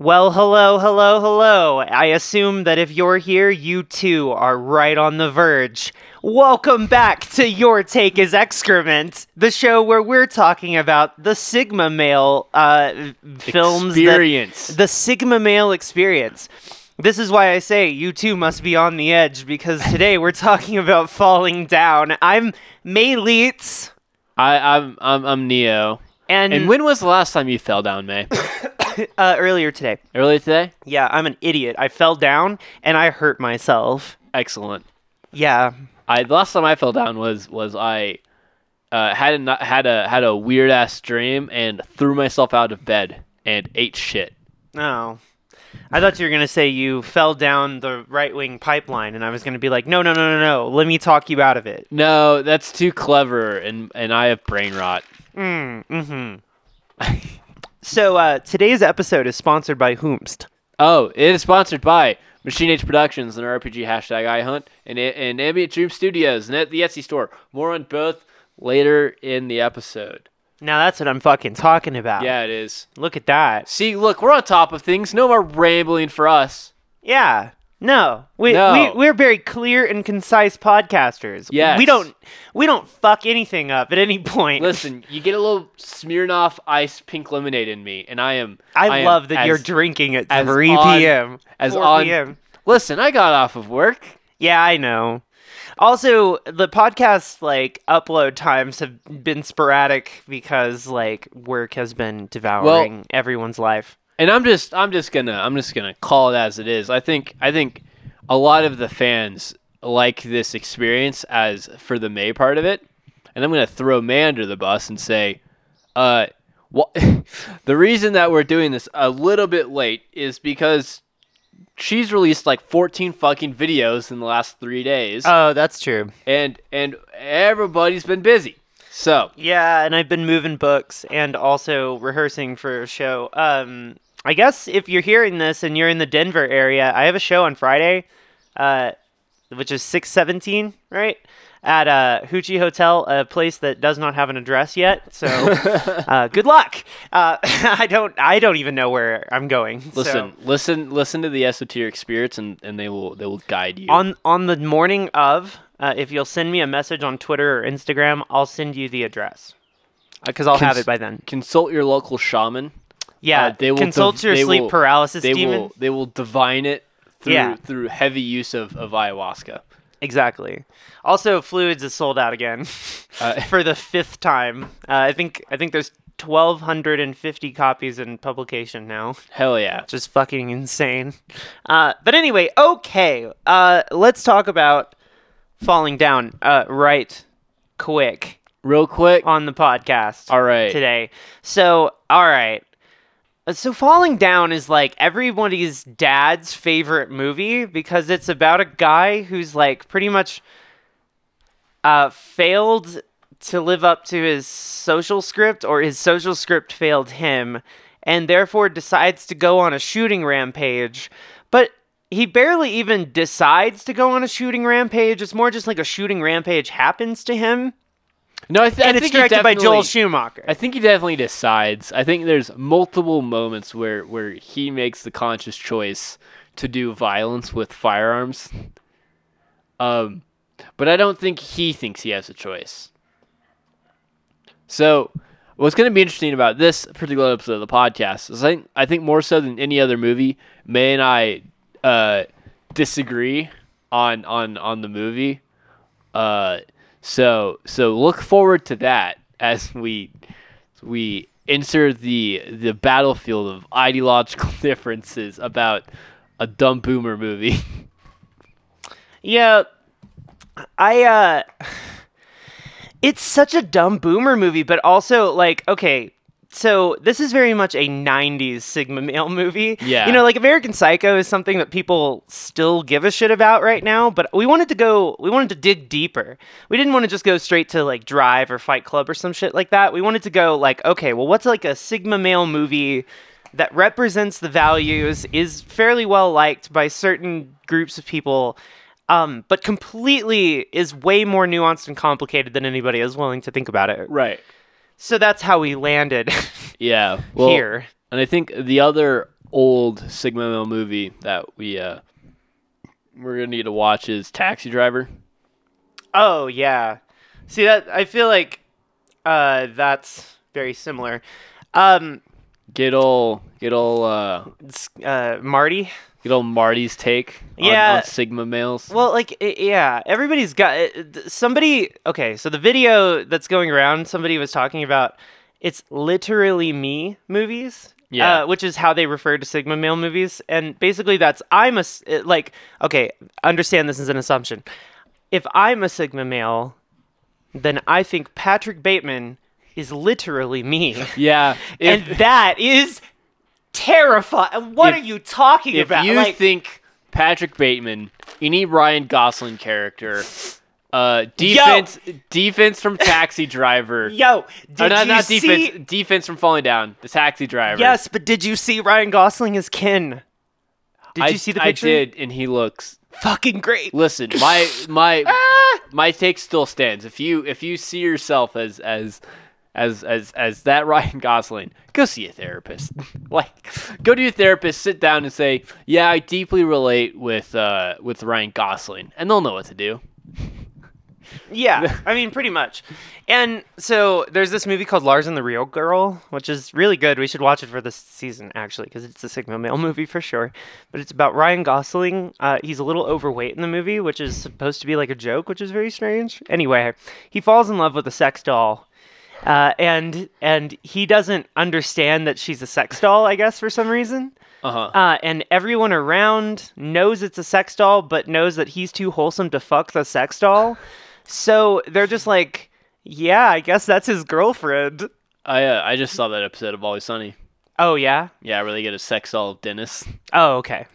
Well, hello, hello, hello. I assume that if you're here, you too are right on the verge. Welcome back to Your Take is Excrement, the show where we're talking about the Sigma Male uh, films. that- Experience. the Sigma Male experience. This is why I say you too must be on the edge because today we're talking about falling down. I'm May Leitz, I, I'm I'm I'm Neo. And, And when was the last time you fell down, May? uh, earlier today. Earlier today? Yeah, I'm an idiot. I fell down and I hurt myself. Excellent. Yeah. I the last time I fell down was was I uh, had a not- had a had a weird ass dream and threw myself out of bed and ate shit. Oh. I thought you were going to say you fell down the right wing pipeline, and I was going to be like, no, no, no, no, no. Let me talk you out of it. No, that's too clever, and and I have brain rot. Mm hmm. so, uh, today's episode is sponsored by Whomst. Oh, it is sponsored by Machine Age Productions and RPG hashtag iHunt and and Ambient Dream Studios and at the Etsy store. More on both later in the episode. Now, that's what I'm fucking talking about. Yeah, it is. Look at that. See, look, we're on top of things. No more rambling for us. Yeah. No. We, No. we we're very clear and concise podcasters. Yes. We don't we don't fuck anything up at any point. Listen, you get a little Smirnoff Ice Pink Lemonade in me, and I am. I, am love that as- you're drinking at as 3 on- p.m. as 4 on- p.m. Listen, I got off of work. Yeah, I know. Also, the podcast like upload times have been sporadic because like work has been devouring everyone's life. And I'm just I'm just gonna I'm just gonna call it as it is. I think I think a lot of the fans like this experience as for the May part of it, and I'm gonna throw May under the bus and say, uh, what the reason that we're doing this a little bit late is because she's released like 14 fucking videos in the last three days, Oh, that's true. and and everybody's been busy. So Yeah, and I've been moving books and also rehearsing for a show. Um, I guess if you're hearing this and you're in the Denver area, I have a show on Friday, uh, which is six seventeen, right? At uh, Hoochie Hotel, a place that does not have an address yet. So, uh, good luck. Uh, I don't, I don't even know where I'm going. so- listen, listen, listen to the esoteric spirits, and, and they will they will guide you. on on the morning of, uh, if you'll send me a message on Twitter or Instagram, I'll send you the address because I'll have it by then. consult your local shaman. Yeah, Uh, they will consult div- your they sleep will- paralysis They demon. will they will divine it through Yeah. through heavy use of, of ayahuasca. Exactly. Also, fluids is sold out again Uh, for the fifth time. Uh, I think I think there's 1,250 copies in publication now. Hell yeah. Just fucking insane. Uh, but anyway, okay. Uh, let's talk about falling down. Uh, right, quick Real quick. on the podcast. All right. today. So, all right. So, Falling Down is like everybody's dad's favorite movie because it's about a guy who's like pretty much uh, failed to live up to his social script, or his social script failed him, and therefore decides to go on a shooting rampage. But he barely even decides to go on a shooting rampage. It's more just like a shooting rampage happens to him. No, I, th- And I it's directed by Joel Schumacher. I think he definitely decides. I think there's multiple moments where where he makes the conscious choice to do violence with firearms. Um, but I don't think he thinks he has a choice. So, what's going to be interesting about this particular episode of the podcast is I think, I think more so than any other movie, May and I uh, disagree on on on the movie. Uh, so so look forward to that as we we enter the the battlefield of ideological differences about a dumb boomer movie. Yeah, I uh it's such a dumb boomer movie, but also like okay, so this is very much a 90s Sigma male movie. Yeah. You know, like American Psycho is something that people still give a shit about right now, but we wanted to go we wanted to dig deeper. We didn't want to just go straight to like Drive or Fight Club or some shit like that. We wanted to go like, okay, well what's like a Sigma male movie that represents the values, is fairly well liked by certain groups of people, um, but completely is way more nuanced and complicated than anybody is willing to think about it. right. So that's how we landed Yeah. Well, here. And I think the other old Sigma Male movie that we uh we're gonna need to watch is Taxi Driver. Oh yeah. See that I feel like uh that's very similar. Um Get ol' get ol' uh uh Marty. get ol' Marty's take on, Yeah. on Sigma males. Well, like yeah, everybody's got it- somebody okay, so the video that's going around somebody was talking about it's literally me movies. Yeah. Uh, which is how they refer to Sigma male movies. And basically that's I'm a like okay, understand this is an assumption. If I'm a Sigma male, then I think Patrick Bateman is literally me. yeah. If, and that is terrifying. What If- are you talking if about? If you like, think Patrick Bateman, any Ryan Gosling character, uh D-Fens D-Fens from Taxi Driver. yo, did Oh, not, you not see? D-Fens. D-Fens from falling down. The taxi driver. Yes, but did you see Ryan Gosling as Ken? Did I, you see the picture? I did, and he looks. Fucking great. Listen, my my Ah! my take still stands. If you if you see yourself as as as as as that Ryan Gosling, go see a therapist. like, go to your therapist, sit down, and say, "Yeah, I deeply relate with uh with Ryan Gosling," and they'll know what to do. Yeah, I mean, pretty much. And so there's this movie called Lars and the Real Girl, which is really good. We should watch it for this season, actually, because it's a Sigma male movie for sure. But it's about Ryan Gosling. Uh, he's a little overweight in the movie, which is supposed to be like a joke, which is very strange. Anyway, he falls in love with a sex doll. Uh, and and he doesn't understand that she's a sex doll, I guess, for some reason. Uh-huh. Uh, and everyone around knows it's a sex doll, but knows that he's too wholesome to fuck the sex doll. So they're just like, yeah, I guess that's his girlfriend. I uh, I just saw that episode of Always Sunny. Oh yeah. Yeah, where they get a sex doll of Dennis. Oh okay.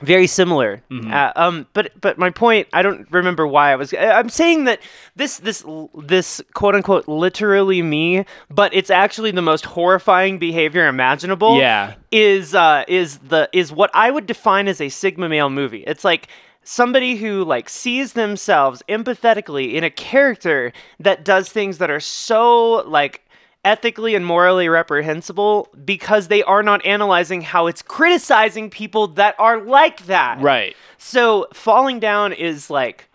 Very similar. Uh, um, but but my point, I don't remember why I was. I'm saying that this this this quote unquote literally me, but it's actually the most horrifying behavior imaginable. Yeah. is uh is the is what I would define as a sigma male movie. It's like somebody who like sees themselves empathetically in a character that does things that are so like ethically and morally reprehensible because they are not analyzing how it's criticizing people that are like that. Right. So falling down is like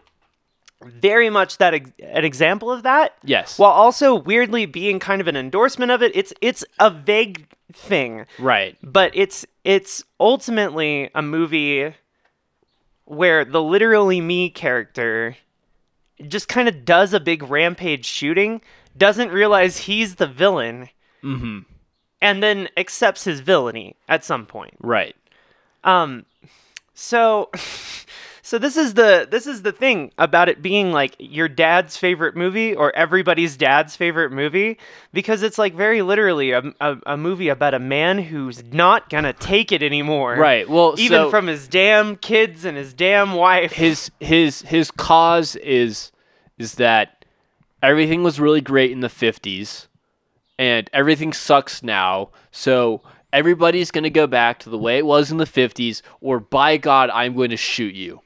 very much that ex- an example of that Yes. while also weirdly being kind of an endorsement of it. It's it's a vague thing right. but it's it's ultimately a movie where the literally me character just kind of does a big rampage shooting, doesn't realize he's the villain, Mm-hmm. and then accepts his villainy at some point. Right. Um, so, so this is the this is the thing about it being like your dad's favorite movie or everybody's dad's favorite movie because it's like very literally a, a, a movie about a man who's not gonna take it anymore. Right. Well, Even so from his damn kids and his damn wife. his his his cause is is that everything was really great in the 50s and everything sucks now. So everybody's going to go back to the way it was in the 50s or by god I'm going to shoot you.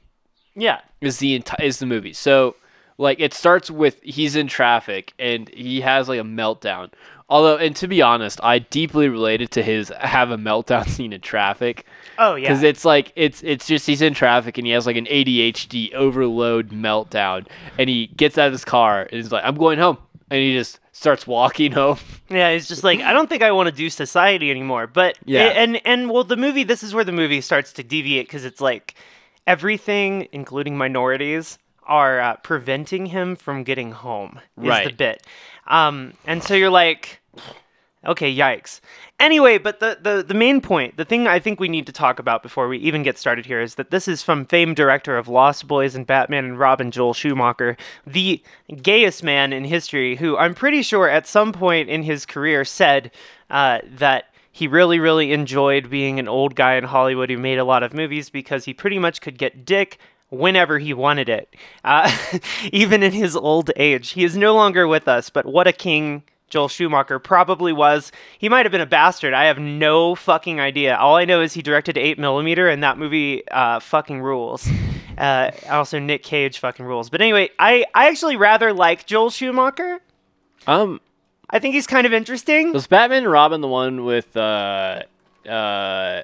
yeah. is the entire is the movie. So like it starts with he's in traffic and he has like a meltdown. Although and to be honest, I deeply related to his have a meltdown scene in traffic Oh yeah. because it's like it's it's just he's in traffic and he has like an ADHD overload meltdown and he gets out of his car and he's like I'm going home and he just starts walking home. Yeah, it's just like I don't think I want to do society anymore. But Yeah. and and well, the movie. This is where the movie starts to deviate because it's like everything, including minorities, are uh, preventing him from getting home. Is the bit. Um, and so you're like, okay, yikes. Anyway, but the, the the main point, the thing I think we need to talk about before we even get started here is that this is from famed director of Lost Boys and Batman and Robin, Joel Schumacher, the gayest man in history, who I'm pretty sure at some point in his career said uh, that he really, really enjoyed being an old guy in Hollywood who made a lot of movies because he pretty much could get dick whenever he wanted it, uh, even in his old age. He is no longer with us, but what a king Joel Schumacher probably was. He might have been a bastard. I have no fucking idea. All I know is he directed 8 Millimeter, and that movie uh, fucking rules. Uh, also, Nick Cage fucking rules. But anyway, I, I actually rather like Joel Schumacher. Um I think he's kind of interesting. was Batman and Robin the one with uh uh,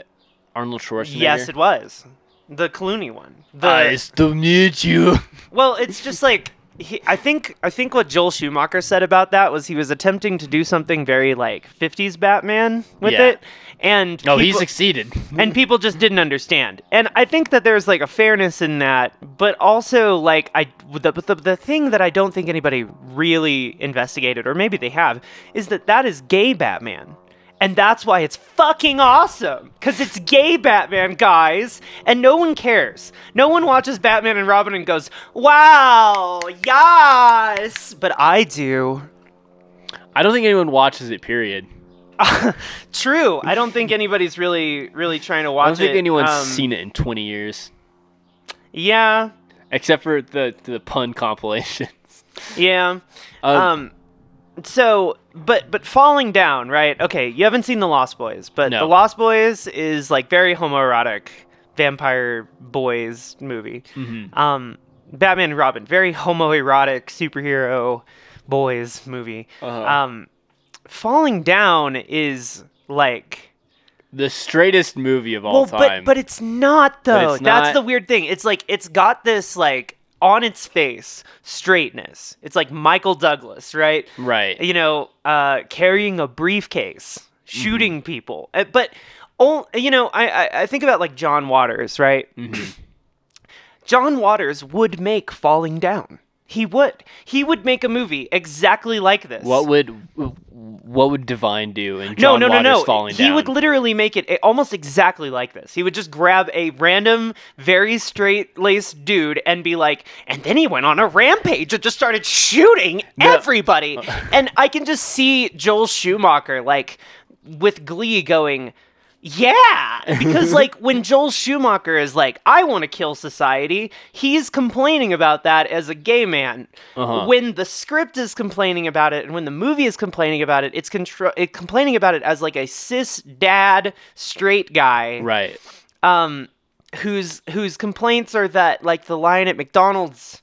Arnold Schwarzenegger? Yes, it was the Clooney one. The Nice to meet you. well, it's just like he, I think I think what Joel Schumacher said about that was he was attempting to do something very like 50s Batman with Yeah. it, and No, he succeeded. and people just didn't understand. And I think that there's like a fairness in that, but also like I the the, the thing that I don't think anybody really investigated, or maybe they have, is that that is gay Batman. And that's why it's fucking awesome. Because it's gay Batman, guys. And no one cares. No one watches Batman and Robin and goes, wow, yes. But I do. I don't think anyone watches it. Period. True. I don't think anybody's really, really trying to watch it. I don't think it. anyone's Um, seen it in 20 years, Yeah. except for the the pun compilations. Yeah. Um, Um so but but falling down, right? Okay, you haven't seen The Lost Boys, but No. The Lost Boys is like very homoerotic vampire boys movie. mhm. Um Batman and Robin, very homoerotic superhero boys movie. Uh-huh. Um Falling Down is like the straightest movie of all well, time. but but it's not though. it's That's not- the weird thing. It's like it's got this like on its face straightness. It's like Michael Douglas, right? right. You know, uh, carrying a briefcase, Mm-hmm. shooting people. Uh, But oh, you know, I, I I think about like John Waters, right? Mhm. John Waters would make Falling Down. He would. He would make a movie exactly like this. What would what would Divine do no, John no, no, Waters no. falling he down? would literally make it almost exactly like this. He would just grab a random, very straight laced dude and be like, and then he went on a rampage and just started shooting No. everybody. and I can just see Joel Schumacher, like, with glee going, yeah, because like when Joel Schumacher is like, I want to kill society, he's complaining about that as a gay man. Uh-huh. When the script is complaining about it, and when the movie is complaining about it, it's contro- it complaining about it as like a cis dad straight guy, right. um, whose whose complaints are that like the line at McDonald's,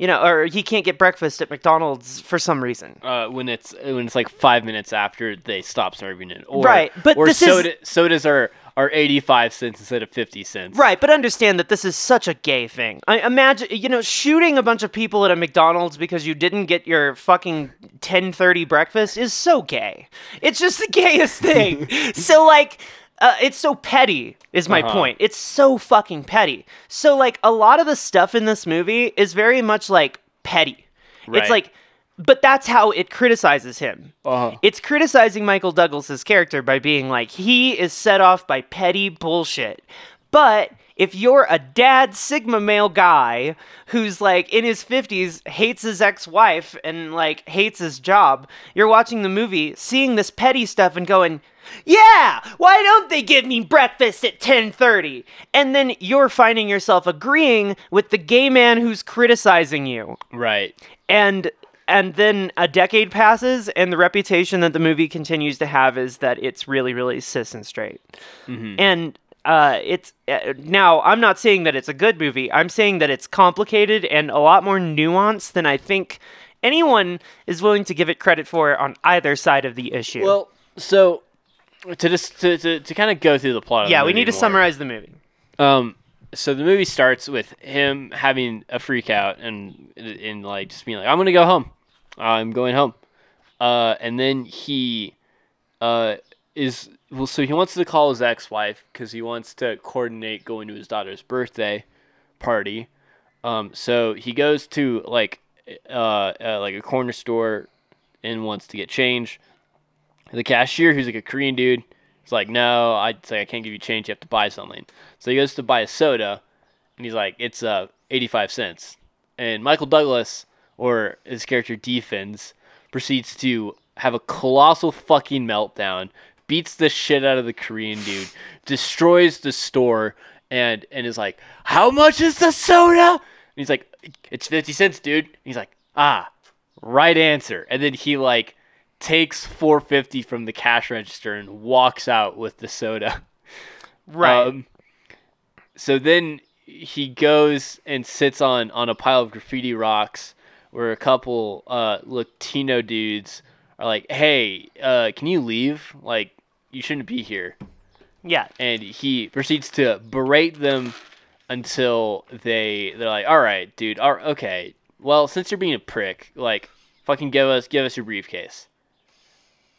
you know, or he can't get breakfast at McDonald's for some reason. Uh, when it's when it's like five minutes after they stop serving it, or, Right, but or this is- soda, sodas are are eighty five cents instead of fifty cents. Right, but understand that this is such a gay thing. I imagine, you know, shooting a bunch of people at a McDonald's because you didn't get your fucking 10:30 breakfast is so gay. It's just the gayest thing. so like uh, it's so petty is my Uh-huh. point. It's so fucking petty. So like a lot of the stuff in this movie is very much like petty. Right. It's like but that's how it criticizes him. Uh-huh. It's criticizing Michael Douglas's character by being like he is set off by petty bullshit. But if you're a dad sigma male guy who's like in his 50s hates his ex-wife and like hates his job, you're watching the movie, seeing this petty stuff and going, "Yeah, why don't they give me breakfast at 10:30?" And then you're finding yourself agreeing with the gay man who's criticizing you Right. and and then a decade passes and the reputation that the movie continues to have is that it's really really cis and straight Mhm. and uh, it's uh, now i'm not saying that it's a good movie i'm saying that it's complicated and a lot more nuanced than i think anyone is willing to give it credit for on either side of the issue Well, so to just to, to, to kind of go through the plot. Of yeah the we movie need to more. summarize the movie Um, so the movie starts with him having a freak out and and like just being like, "I'm gonna go home. I'm going home." Uh, and then he, uh, is well. So he wants to call his ex-wife because he wants to coordinate going to his daughter's birthday party. Um, so he goes to like, uh, uh like a corner store and wants to get change. The cashier, who's like a Korean dude, is like, "No, I like I can't give you change. You have to buy something." So he goes to buy a soda, and he's like, "It's uh 85 cents." And Michael Douglas, or his character D-Fens, proceeds to have a colossal fucking meltdown, beats the shit out of the Korean dude, destroys the store, and and is like, "How much is the soda?" And he's like, "It's 50 cents, dude." And he's like, "Ah, right answer." And then he like takes 450 from the cash register and walks out with the soda. right Um, so then he goes and sits on on a pile of graffiti rocks where a couple uh Latino dudes are like, "Hey, uh, can you leave? Like, you shouldn't be here." Yeah. and he proceeds to berate them until they they're like, "All right, dude. All, okay. Well, since you're being a prick, like, fucking give us give us your briefcase."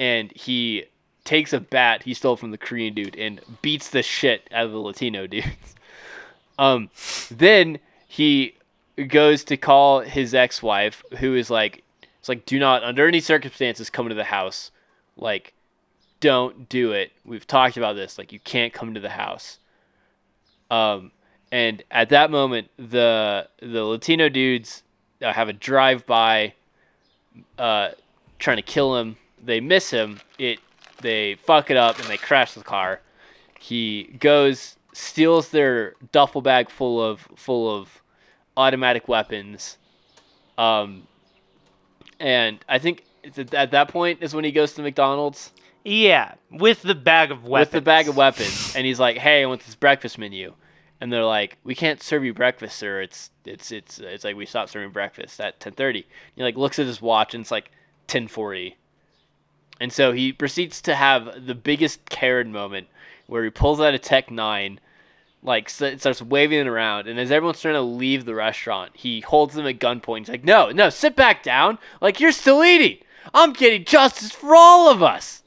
And he takes a bat he stole from the Korean dude and beats the shit out of the Latino dudes. Um, then he goes to call his ex-wife, who is like, it's like, do not under any circumstances come to the house. Like, don't do it. We've talked about this. Like, you can't come to the house. Um, and at that moment, the the Latino dudes uh, have a drive by, uh, trying to kill him. They miss him. It they fuck it up and they crash the car. He goes, steals their duffel bag full of full of automatic weapons. Um, and I think it's at- at that point is when he goes to McDonald's Yeah. With the bag of weapons. with the bag of weapons, and he's like, "Hey, I want this breakfast menu," and they're like, "We can't serve you breakfast, sir. It's it's it's it's like we stopped serving breakfast at 10:30." He like looks at his watch and it's like 10:40, and so he proceeds to have the biggest Karen moment where he pulls out a Tech Nine, like s- starts waving it around, and as everyone's trying to leave the restaurant, he holds them at gunpoint. He's like, "No, no, sit back down. Like you're still eating. I'm getting justice for all of us."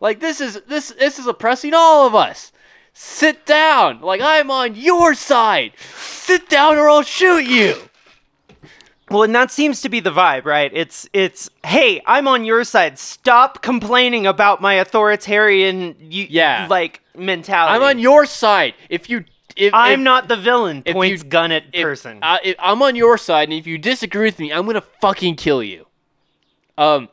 Like this is this this is oppressing all of us. Sit down. Like I'm on your side. Sit down or I'll shoot you. Well, and that seems to be the vibe, right? It's it's hey, I'm on your side. Stop complaining about my authoritarian you, Yeah. like mentality. I'm on your side. If you if I'm if- not the villain. if Points you- gun at if, person. I, if I'm on your side, and if you disagree with me, I'm gonna fucking kill you. Um.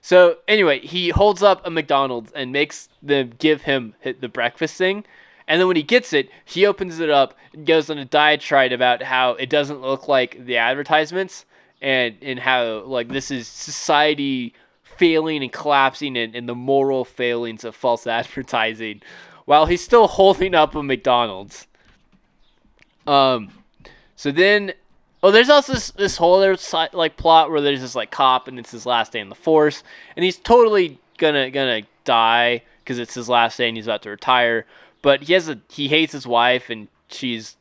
So anyway, he holds up a McDonald's and makes them give him the breakfast thing, and then when he gets it, he opens it up and goes on a diatribe about how it doesn't look like the advertisements, and and how like this is society failing and collapsing, and, and the moral failings of false advertising, while he's still holding up a McDonald's. Um, so then, oh, there's also this, this whole other like plot where there's this like cop and it's his last day in the force, and he's totally gonna gonna die because it's his last day and he's about to retire. But he has a he hates his wife and she's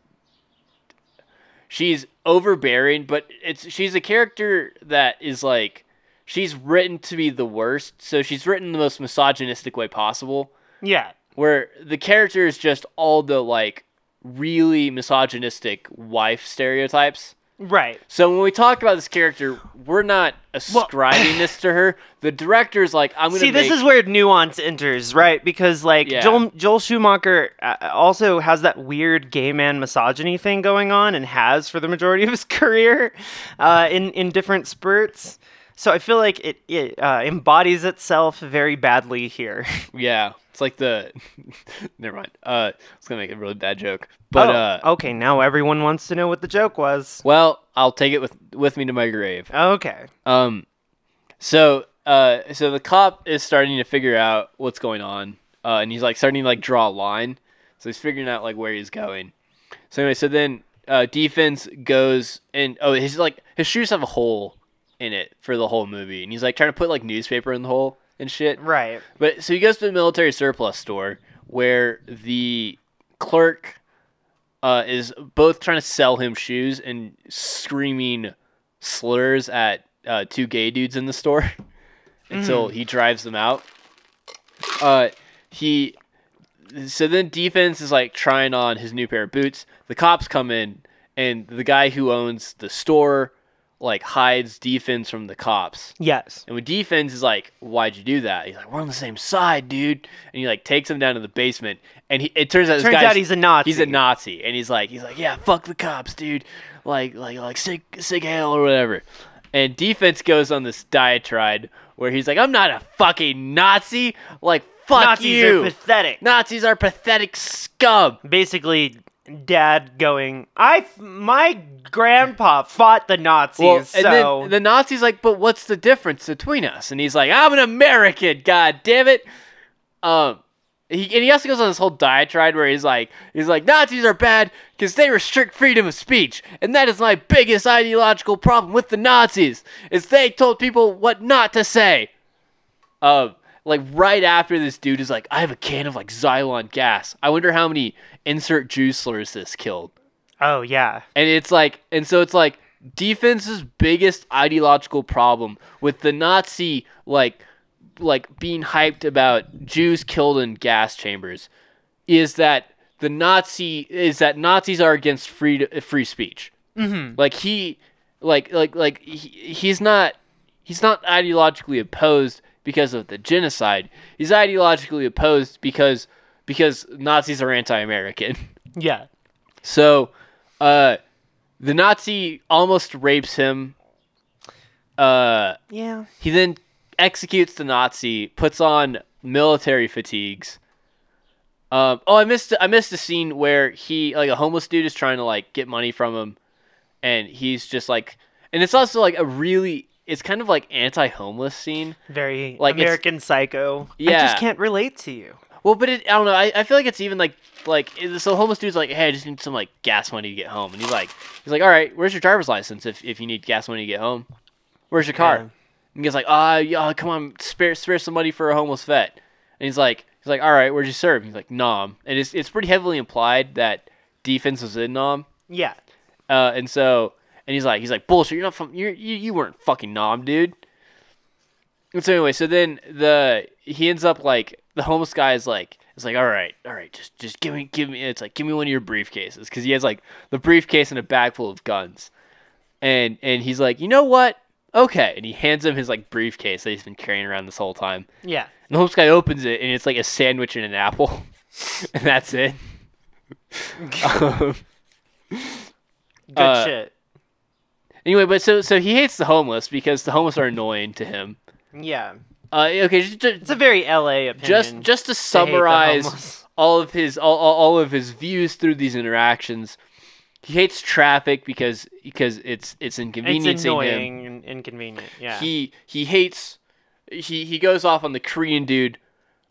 she's overbearing, but it's she's a character that is like she's written to be the worst, so she's written the most misogynistic way possible yeah. where the character is just all the like really misogynistic wife stereotypes. Right. So when we talk about this character, we're not ascribing this to her. The director's like, I'm gonna See, this is where nuance enters, right? Because like Yeah. Joel Joel Schumacher uh, also has that weird gay man misogyny thing going on, and has for the majority of his career, uh, in in different spurts. So I feel like it it uh, embodies itself very badly here. yeah. It's like the never mind. Uh, I was gonna make a really bad joke, but Oh, uh, okay, now everyone wants to know what the joke was. well, I'll take it with with me to my grave. Okay. Um, so uh, so the cop is starting to figure out what's going on, uh, and he's like starting to like draw a line. So he's figuring out like where he's going. So anyway, so then uh, D-Fens goes and oh, his like his shoes have a hole in it for the whole movie, and he's like trying to put like newspaper in the hole and shit. Right. But so he goes to the military surplus store where the clerk uh, is both trying to sell him shoes and screaming slurs at uh, two gay dudes in the store until he drives them out. Uh, he so then D-Fens is like trying on his new pair of boots. The cops come in and the guy who owns the store like hides D-Fens from the cops. Yes. And when D-Fens is like, "Why'd you do that?" He's like, "We're on the same side, dude." And he like takes him down to the basement, and he, it turns out this Turns out he's a Nazi. He's a Nazi, and he's like, he's like, "Yeah, fuck the cops, dude." Like, like, like, sig, sig hail or whatever. And D-Fens goes on this diatribe where he's like, "I'm not a fucking Nazi. Like, fuck Nazis you. are pathetic. Nazis are pathetic scum." Basically, dad going, I my grandpa fought the Nazis, Well, and so then the Nazi's like, but what's the difference between us? And he's like, I'm an American, god damn it. Um, he, and he also goes on this whole diatribe where he's like, he's like, Nazis are bad because they restrict freedom of speech, and that is my biggest ideological problem with the Nazis is they told people what not to say. Um, like right after this dude is like, I have a can of like Zyklon gas. I wonder how many insert slurs this killed. Oh yeah. And it's like, and so it's like D-Fens's biggest ideological problem with the Nazi like like being hyped about Jews killed in gas chambers is that the Nazi is that Nazis are against free free speech. Mm-hmm. Like he like like like he, he's not he's not ideologically opposed because of the genocide. He's ideologically opposed because because Nazis are anti-American. Yeah. So, uh, the Nazi almost rapes him. Uh, Yeah. he then executes the Nazi, puts on military fatigues. Um, oh, I missed I missed a scene where he like a homeless dude is trying to like get money from him, and he's just like, and it's also like a really it's kind of like anti-homeless scene. Very Like, American Psycho. I Yeah. just can't relate to you. Well, but it, I don't know. I, I feel like it's even like like so homeless dude's like, hey, I just need some like gas money to get home, and he's like, he's like, all right, where's your driver's license if, if you need gas money to get home? Where's your car? Yeah. And he's like, ah, yeah, come on, spare spare some money for a homeless vet. And he's like, he's like, all right, where'd you serve? He's like, Nam, and it's it's pretty heavily implied that D-Fens was in Nam, Yeah. uh, and so and he's like, he's like, bullshit, you're not from, you're, you you weren't fucking Nam, dude. And so anyway, so then the he ends up like the homeless guy is like it's like all right, all right, just just give me give me it's like give me one of your briefcases because he has like the briefcase and a bag full of guns, and and he's like you know what okay, and he hands him his like briefcase that he's been carrying around this whole time. Yeah. And the homeless guy opens it and it's like a sandwich and an apple, and that's it. um, Good Uh, shit. Anyway, but so so he hates the homeless because the homeless are annoying to him. Yeah. Uh, okay, just, just, It's a very LA opinion. just just to to summarize all of his all, all, of his views through these interactions he hates traffic because because it's it's It's inconveniencing him annoying and inconvenient. Yeah. he he hates he he goes off on the korean dude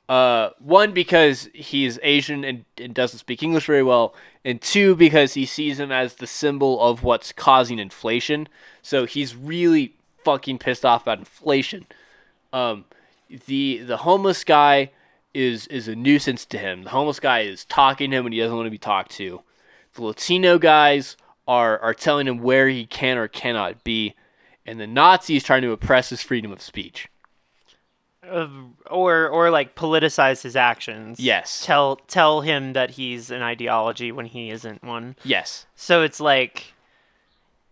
uh one because he's asian and, and doesn't speak english very well and two because he sees him as the symbol of what's causing inflation so he's really fucking pissed off about inflation um the the homeless guy is is a nuisance to him. The homeless guy is talking to him when he doesn't want to be talked to. The Latino guys are are telling him where he can or cannot be, and the Nazi is trying to oppress his freedom of speech. Uh, or or like politicize his actions. Yes. Tell tell him that he's an ideology when he isn't one. Yes, So it's like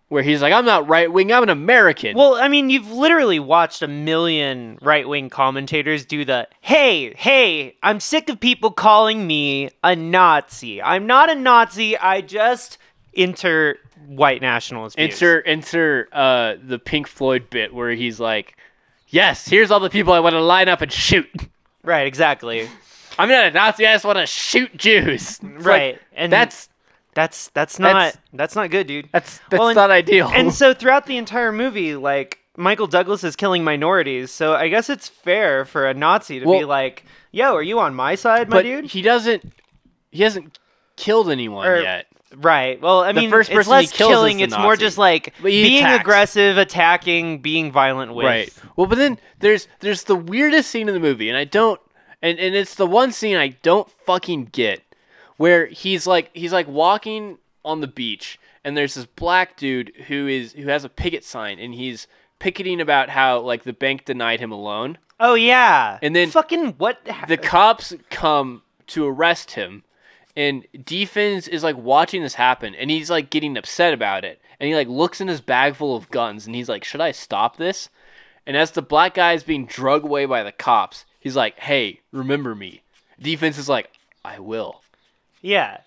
where he's like, I'm not right wing, I'm an American. Well, I mean, you've literally watched a million right wing commentators do the hey, hey, I'm sick of people calling me a Nazi. I'm not a Nazi, I just enter white nationalist views. enter enter uh the Pink Floyd bit where he's like, Yes, here's all the people I want to line up and shoot. Right, exactly. I'm not a Nazi, I just want to shoot Jews. It's like, right. and that's that's that's not that's- that's, not good, dude. that's that's Well, and- not ideal. and so throughout the entire movie, like Michael Douglas is killing minorities, so I guess it's fair for a Nazi to be like, "Yo, are you on my side, my but dude?" he doesn't he hasn't killed anyone Or- yet. Right. Well, I The mean, first it's person less is killing. the It's more just like being attacks. aggressive, attacking, being violent with. Right. Well, but then there's there's the weirdest scene in the movie, and I don't, and and it's the one scene I don't fucking get, where he's like he's like walking on the beach, and there's this black dude who is who has a picket sign, and he's picketing about how like the bank denied him a loan. Oh yeah. And then fucking what? The cops come to arrest him, and D-Fens is like watching this happen, and he's like getting upset about it, and he like looks in his bag full of guns, and he's like, "Should I stop this?" And as the black guy is being drug away by the cops, he's like, "Hey, remember me." D-Fens is like, "I will." yeah.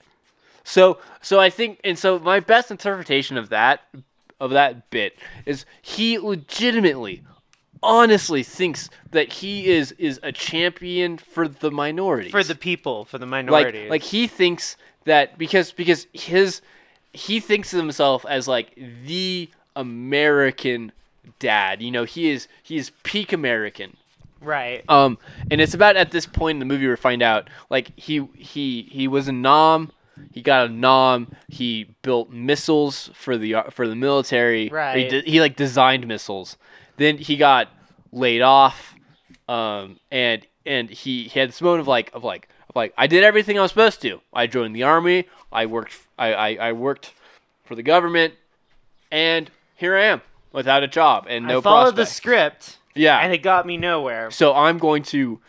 So, so I think, and so my best interpretation of that, of that bit, is he legitimately, honestly thinks that he is is a champion for the minority For the people, for the like like he thinks that because because his he thinks of himself as like the American dad. You know, he is he is peak American. right. Um, and it's about at this point in the movie we find out like he he he was a nom. He got a nom. He built missiles for the ar- for the military. He, Right. de- he like designed missiles. Then he got laid off Um, and and he, he had this moment of like of like of like I did everything I was supposed to. I joined the army. I worked I, I, I worked for the government, and here I am without a job and no I followed the script, yeah. and it got me nowhere. so I'm going to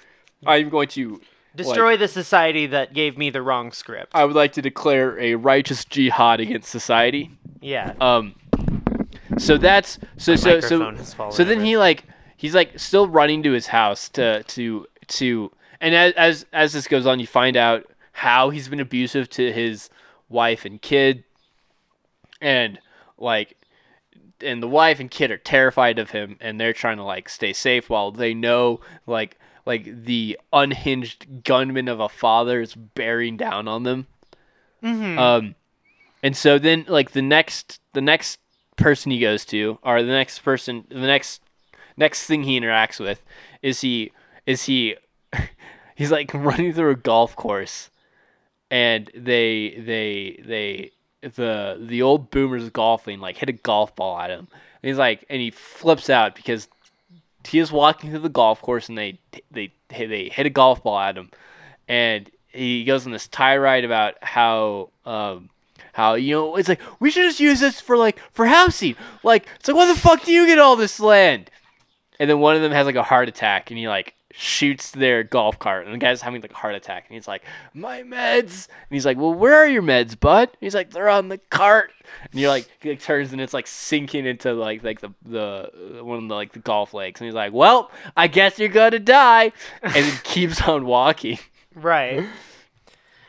I'm going to Destroy the society that gave me the wrong script. I would like to declare a righteous jihad against society. yeah. Um, so that's so so so microphone has fallen so then over. he like he's like still running to his house to to to and as as as this goes on, you find out how he's been abusive to his wife and kid, and like and the wife and kid are terrified of him and they're trying to like stay safe while they know like like the unhinged gunman of a father is bearing down on them Mhm. um and so then like the next the next person he goes to or the next person the next next thing he interacts with is he is he he's like running through a golf course and they they they the the old boomers golfing like hit a golf ball at him. And he's like and he flips out because he is walking through the golf course and they they they hit a golf ball at him. And he goes on this tirade about how um how you know it's like we should just use this for like for housing like it's like why the fuck do you get all this land? And then one of them has like a heart attack and he like shoots their golf cart and the guy's having like a heart attack and he's like my meds. And he's like well where are your meds bud? And he's like they're on the cart. And you're like he like turns and it's like sinking into like like the the one of the like the golf legs. And he's like well i guess you're gonna die. And he keeps on walking. Right.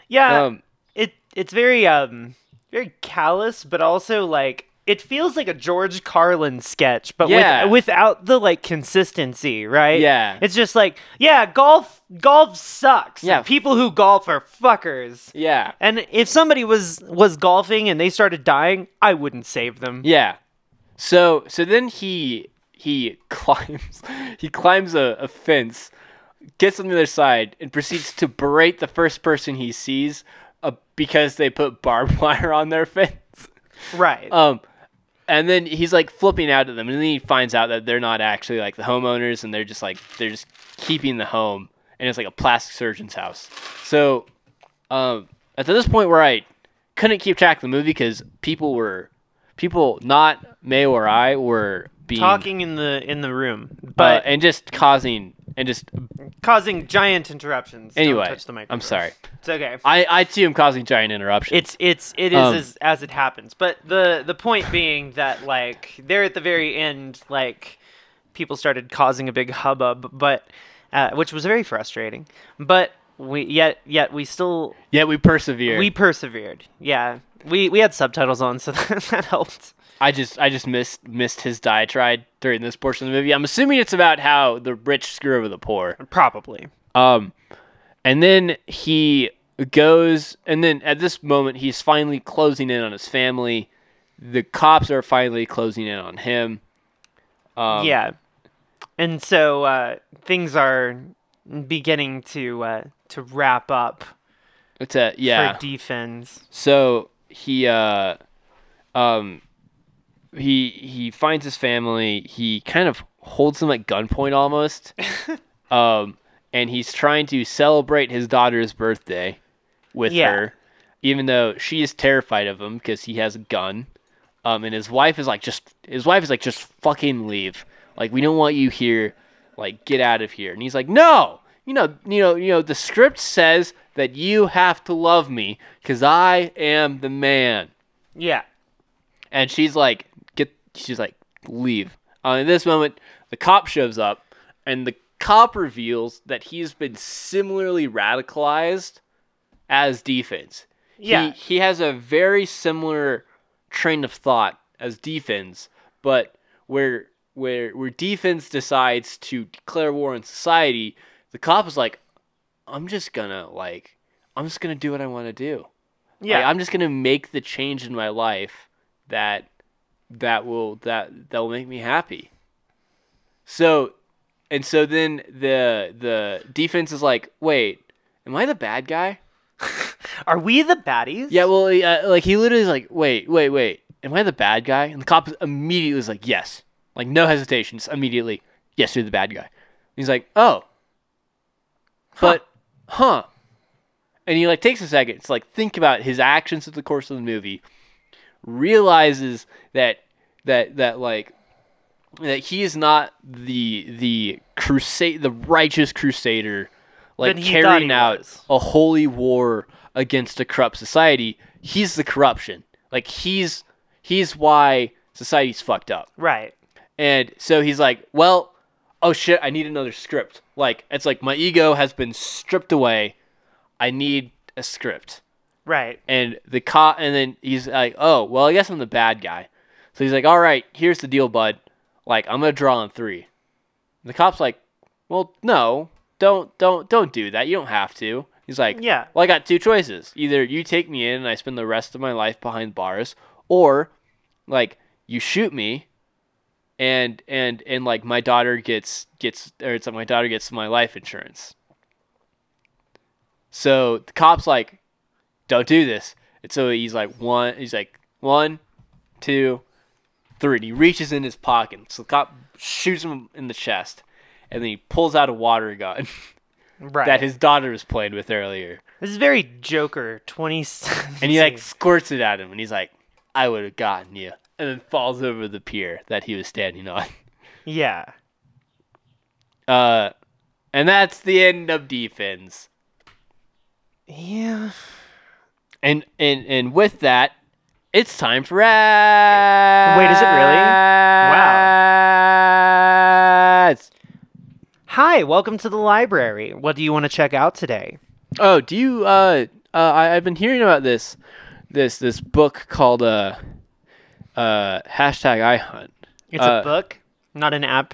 Yeah. um it it's very um very callous, but also like it feels like a George Carlin sketch, but Yeah. with, without the like consistency, right? Yeah. It's just like, yeah, golf golf sucks. Yeah. People who golf are fuckers. yeah And if somebody was was golfing and they started dying, I wouldn't save them. Yeah. So so then he he climbs he climbs a, a fence, gets on the other side, and proceeds to berate the first person he sees uh, because they put barbed wire on their fence. Right. Um, and then he's like flipping out at them, and then he finds out that they're not actually like the homeowners, and they're just like they're just keeping the home, and it's like a plastic surgeon's house. So, um, at this point where I couldn't keep track of the movie because people were people not May or I were being Talking in the in the room, but but and just causing and just causing giant interruptions. Don't anyway. touch the I'm sorry. It's okay. I I too am causing giant interruptions. It's it's it is Um, as, as it happens. But the the point being that like there at the very end, like people started causing a big hubbub, but uh, which was very frustrating. But we yet yet we still yeah, we persevere. we persevered. Yeah, we we had subtitles on, so that, that helped. I just I just missed missed his diatribe during this portion of the movie. I'm assuming it's about how the rich screw over the poor. Probably. Um, and then he goes, and then at this moment he's finally closing in on his family. The cops are finally closing in on him. Um, yeah, and so uh, things are beginning to uh, to wrap up it's a yeah. for D-Fens. So he uh um he he finds his family. He kind of holds them at gunpoint almost. um and he's trying to celebrate his daughter's birthday with Yeah. her even though she is terrified of him because he has a gun. Um and his wife is like just his wife is like just fucking leave. Like we don't want you here. Like get out of here. And he's like, "No. You know, you know, you know the script says that you have to love me cuz I am the man." Yeah. And she's like. She's like, "Leave." Uh, in this moment, the cop shows up, and the cop reveals that he's been similarly radicalized as D-Fens. Yeah. He, he has a very similar train of thought as D-Fens, but where where where D-Fens decides to declare war on society, the cop is like, "I'm just gonna like, I'm just gonna do what I want to do." Yeah. Like, I'm just gonna make the change in my life that that will that that will make me happy. So, and so then the the D-Fens is like, wait, am I the bad guy? Are we the baddies? Yeah, well, uh, like he literally is like, wait, wait, wait, am I the bad guy? And the cop immediately is like, yes, like no hesitations, immediately, yes, you're the bad guy. He's like, "Oh, but huh?" And he like takes a second to like think about his actions at the course of the movie, realizes that that that like that he is not the the crusade the righteous crusader like Than he thought carrying out was. a holy war against a corrupt society. He's the corruption. Like he's he's why society's fucked up. Right. And so he's like, well, oh shit, I need another script. Like, it's like my ego has been stripped away. I need a script. Right. And the cop, and then he's like, oh, well, I guess I'm the bad guy. So he's like, all right, here's the deal, bud. Like, I'm gonna draw on three. And the cop's like, well, no, don't, don't, don't do that. You don't have to. He's like, Yeah. well, I got two choices. Either you take me in and I spend the rest of my life behind bars, or like you shoot me and and and like my daughter gets gets or it's like my daughter gets my life insurance. So the cop's like, don't do this. And so he's like one he's like one, two, three. And he reaches in his pocket. So the cop shoots him in the chest. And then he pulls out a water gun Right. that his daughter was playing with earlier. This is very Joker 20 And he like squirts it at him and he's like, I would have gotten you. And then falls over the pier that he was standing on. Yeah. Uh and that's the end of D-Fens. Yeah. And and and with that, it's time for ads. Wait, is it really? Wow. Hi, welcome to the library. What do you want to check out today? Oh, do you uh uh I, I've been hearing about this this this book called uh uh hashtag iHunt. It's Uh, a book, not an app.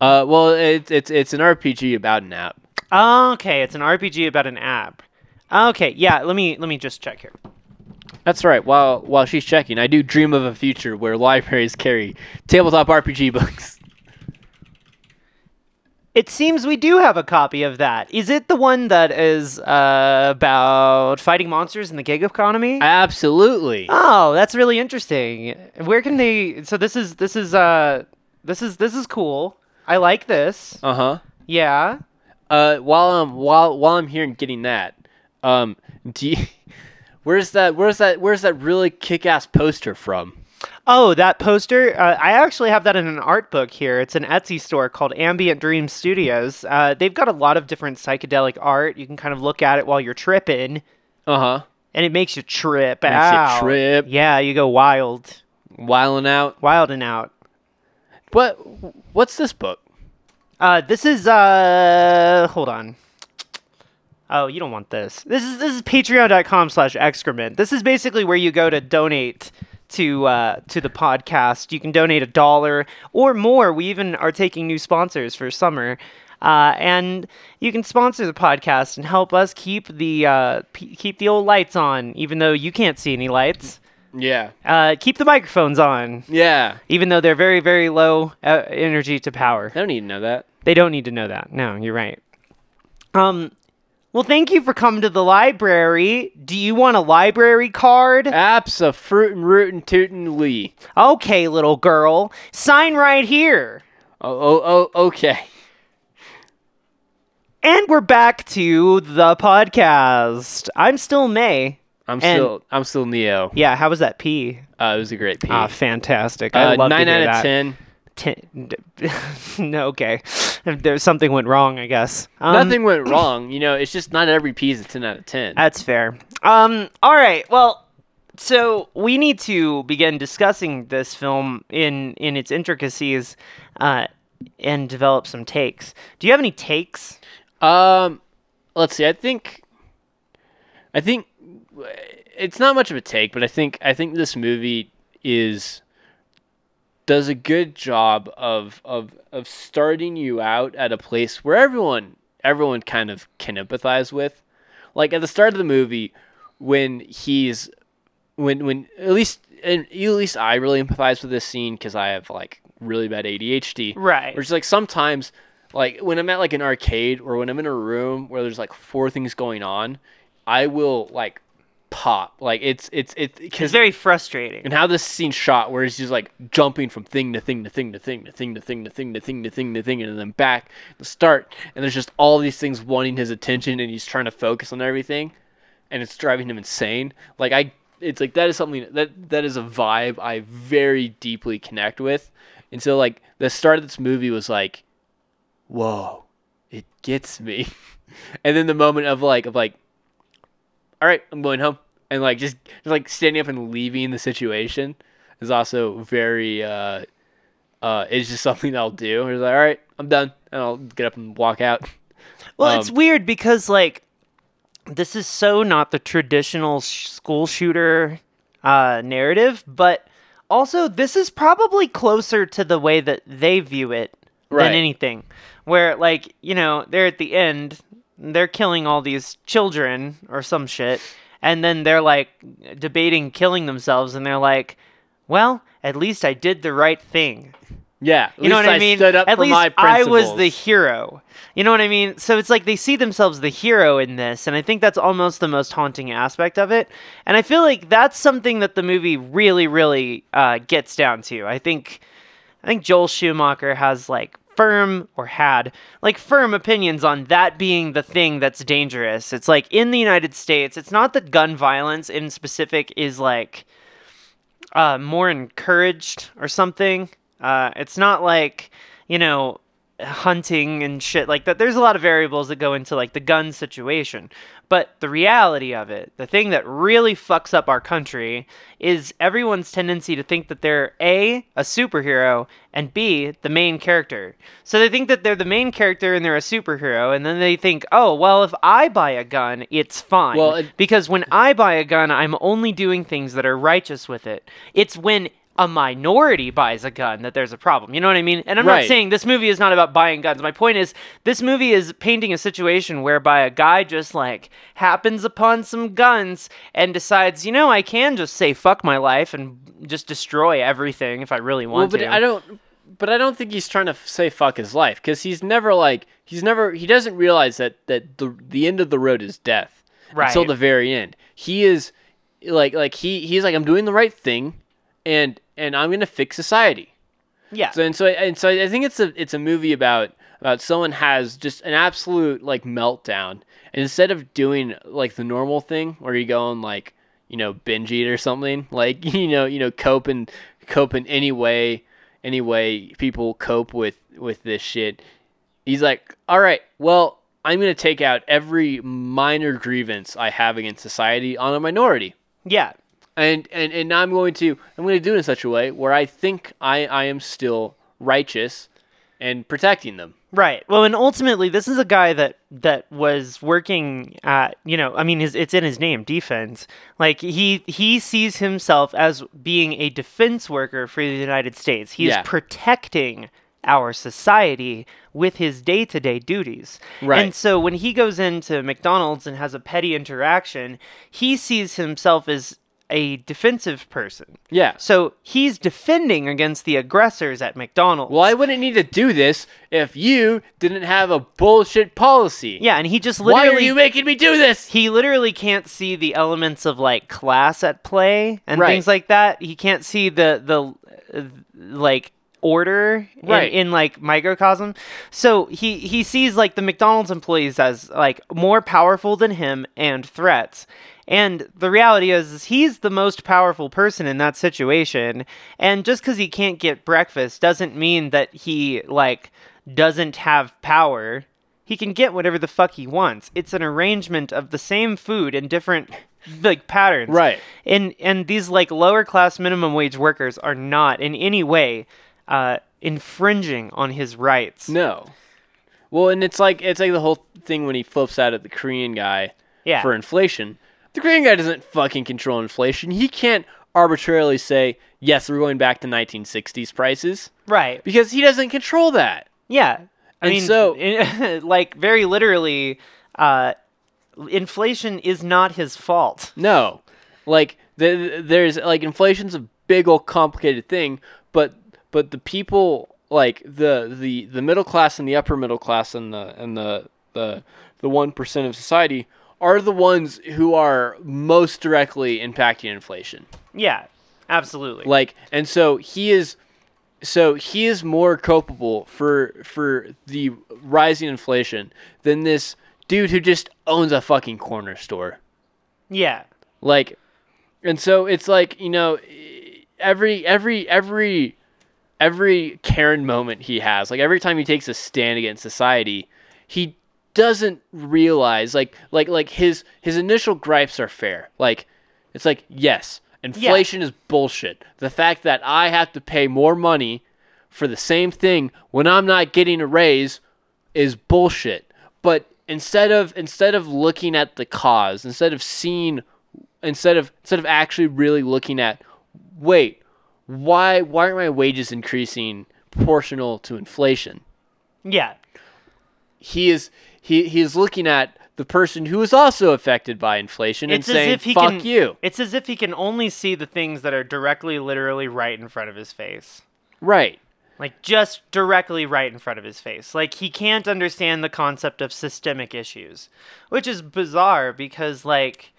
Uh well it's it's it's an RPG about an app. Okay, it's an RPG about an app. Okay, yeah, let me let me just check here. That's right. While while she's checking, I do dream of a future where libraries carry tabletop RPG books. It seems we do have a copy of that. Is it the one that is uh, about fighting monsters in the gig economy? Absolutely. Oh, that's really interesting. Where can they? So this is this is uh this is this is cool. I like this. Uh huh. Yeah. Uh, while I'm while while I'm here and getting that, um, do you, where's that where's that where's that really kick-ass poster from? Oh, that poster. Uh, I actually have that in an art book here. It's an Etsy store called Ambient Dream Studios. Uh, they've got a lot of different psychedelic art. You can kind of look at it while you're tripping, Uh huh. and it makes you trip Makes you trip. Yeah, you go wild, Wiling out. wild and out. What what's this book? Uh, this is uh, hold on. Oh, you don't want this. This is this is patreon.com slash excrement. This is basically where you go to donate to uh, to the podcast. You can donate a dollar or more. We even are taking new sponsors for summer. Uh, and you can sponsor the podcast and help us keep the uh, p- keep the old lights on, even though you can't see any lights. Yeah. Uh, keep the microphones on, Yeah. even though they're very very low uh, energy to power. I don't need to know that. They don't need to know that. No, you're right. Um, well, thank you for coming to the library. Do you want a library card? Apps fruit and rootin' tootin' lee. Okay, little girl. Sign right here. Oh oh oh okay. And we're back to the podcast. I'm still May. I'm And- still I'm still Neo. Yeah, how was that P? Uh, it was a great piece. Ah, fantastic. I uh, love nine to hear out of that. ten. Ten. no, okay. There's something went wrong, I guess. Um, Nothing went wrong. You know, it's just not every piece is ten out of ten. That's fair. Um, all right. Well, so we need to begin discussing this film in in its intricacies, uh, and develop some takes. Do you have any takes? Um, let's see. I think, I think it's not much of a take, but I think I think this movie is does a good job of of of starting you out at a place where everyone everyone kind of can empathize with. Like at the start of the movie, when he's when when at least and at least I really empathize with this scene because I have like really bad ADHD. Right. Which like sometimes, like when I'm at like an arcade or when I'm in a room where there's like four things going on, I will like pop. Like it's it's it's It's very frustrating. and how this scene shot where he's just like jumping from thing to thing to thing to thing to thing to thing to thing to thing to thing to thing and then back the start and there's just all these things wanting his attention and he's trying to focus on everything and it's driving him insane like i it's like that is something that that is a vibe i very deeply connect with and so like the start of this movie was like whoa it gets me and then the moment of like of like all right i'm going home and like just, just like standing up and leaving the situation is also very uh uh it's just something that i'll do it's like all right i'm done and i'll get up and walk out Well, it's Um, weird because like this is so not the traditional sh- school shooter uh, narrative, but also this is probably closer to the way that they view it Right. than anything. Where like you know they're at the end, they're killing all these children or some shit, and then they're like debating killing themselves, and they're like, "Well, at least I did the right thing." yeah You know what I mean? stood up At for least I was the hero. You know what I mean? So it's like they see themselves the hero in this, and I think that's almost the most haunting aspect of it. And I feel like that's something that the movie really, really uh, gets down to. I think, I think Joel Schumacher has like firm or had like firm opinions on that being the thing that's dangerous. It's like in the United States, it's not that gun violence in specific is like uh, more encouraged or something. Uh, it's not like you know hunting and shit like that. There's a lot of variables that go into like the gun situation, but the reality of it, the thing that really fucks up our country, is everyone's tendency to think that they're a a superhero and b the main character. So they think that they're the main character and they're a superhero, and then they think, oh well, if I buy a gun, it's fine. Well, it- because when I buy a gun, I'm only doing things that are righteous with it. It's when a minority buys a gun that there's a problem. You know what I mean? And I'm not saying this movie is not about buying guns. My point is this movie is painting a situation whereby a guy just like happens upon some guns and decides, you know, I can just say fuck my life and just destroy everything if I really well want but to. i don't but i don't think he's trying to say fuck his life because he's never like he's never he doesn't realize that that the the end of the road is death right. until the very end he is like like he he's like i'm doing the right thing and and i'm gonna fix society yeah. So and so and so I think it's a it's a movie about about someone has just an absolute like meltdown and instead of doing like the normal thing where you go and like you know binge eat or something like you know you know cope and cope in any way any way people cope with with this shit he's like all right well i'm gonna take out every minor grievance i have against society on a minority yeah. And and and I'm going to I'm going to do it in such a way where I think I I am still righteous and protecting them. Right. Well, and ultimately, this is a guy that that was working at, you know, I mean, his, it's in his name, D-Fens. Like he he sees himself as being a defense worker for the United States. He Yeah. is protecting our society with his day-to-day duties. Right. And so when he goes into McDonald's and has a petty interaction, he sees himself as a defensive person. Yeah. So he's defending against the aggressors at McDonald's. Well, I wouldn't need to do this if you didn't have a bullshit policy. yeah, and he just literally Why are you making me do this? he literally can't see the elements of like class at play and Right. things like that. He can't see the the uh, like order in, in like microcosm. So he he sees like the McDonald's employees as like more powerful than him and threats. And the reality is, is he's the most powerful person in that situation. And just because he can't get breakfast doesn't mean that he like doesn't have power he can get whatever the fuck he wants. It's an arrangement of the same food in different like patterns. Right. And and these like lower class minimum wage workers are not in any way uh, infringing on his rights. No. Well, and it's like it's like the whole thing when he flips out at the Korean guy Yeah. for inflation. The Korean guy doesn't fucking control inflation. He can't arbitrarily say, "Yes, we're going back to 1960s prices," Right. because he doesn't control that. Yeah. I And mean, so- like very literally, uh, inflation is not his fault. No, like the, there's like inflation's a big old complicated thing, but but the people like the the the middle class and the upper middle class and the and the the the one percent of society are the ones who are most directly impacting inflation. Yeah, absolutely. Like, and so he is, so he is more culpable for for the rising inflation than this dude who just owns a fucking corner store. yeah. Like, and so it's like you know, every every every every Karen moment he has, like every time he takes a stand against society, he doesn't realize like like like his his initial gripes are fair. Like, it's like yes, inflation is bullshit. The fact that I have to pay more money for the same thing when I'm not getting a raise is bullshit. But instead of instead of looking at the cause, instead of seeing instead of instead of actually really looking at wait, why why aren't my wages increasing proportional to inflation? Yeah. He is he he is looking at the person who is also affected by inflation It's and as saying if he fuck can you. It's as if he can only see the things that are directly literally right in front of his face. Right. Like just directly right in front of his face. Like he can't understand the concept of systemic issues, which is bizarre because like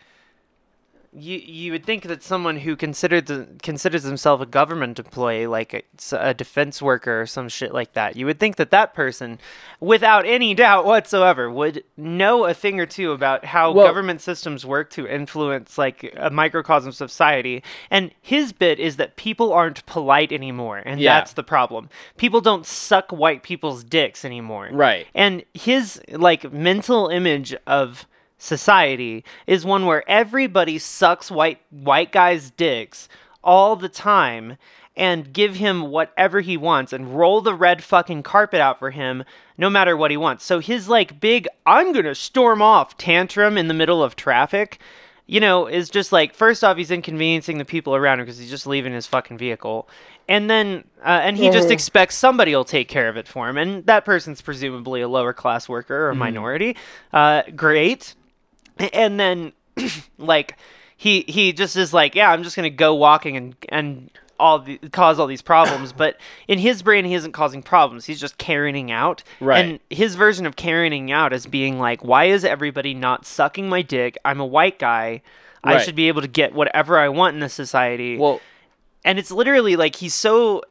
you you would think that someone who considered the, considers himself a government employee, like a defense worker or some shit like that, you would think that that person, without any doubt whatsoever, would know a thing or two about how Well- government systems work to influence like a microcosm of society. And his bit is that people aren't polite anymore, and Yeah. that's the problem. People don't suck white people's dicks anymore. Right. And his like mental image of society is one where everybody sucks white white guys' dicks all the time and give him whatever he wants and roll the red fucking carpet out for him no matter what he wants. So his like big I'm going to storm off tantrum in the middle of traffic you know, is just like first off, he's inconveniencing the people around him because he's just leaving his fucking vehicle, and then uh, and he just expects somebody will take care of it for him, and that person's presumably a lower class worker or a minority. Uh, great, and then like he he just is like, yeah, I'm just gonna go walking and and all the cause all these problems, but in his brain he isn't causing problems. He's just carrying out. Right. And his version of carrying out is being like, why is everybody not sucking my dick? I'm a white guy. Right. I should be able to get whatever I want in this society. Well, and it's literally like he's so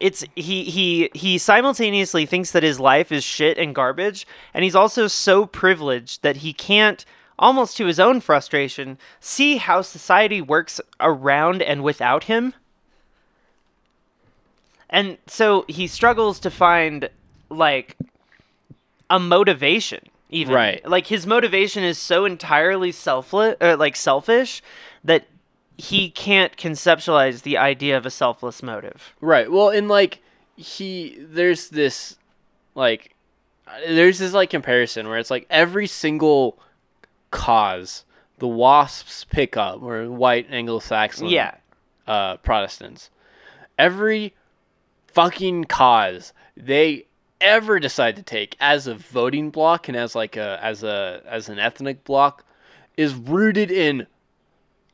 it's he he he simultaneously thinks that his life is shit and garbage and he's also so privileged that he can't almost to his own frustration see how society works around and without him and so he struggles to find like a motivation even Right. like his motivation is so entirely selfless or uh, like selfish that he can't conceptualize the idea of a selfless motive Right. Well, and like he there's this like uh, there's this like comparison where it's like every single cause the wasps pick up or white Anglo-Saxon yeah uh, Protestants every fucking cause they ever decide to take as a voting block and as like a as a as an ethnic block is rooted in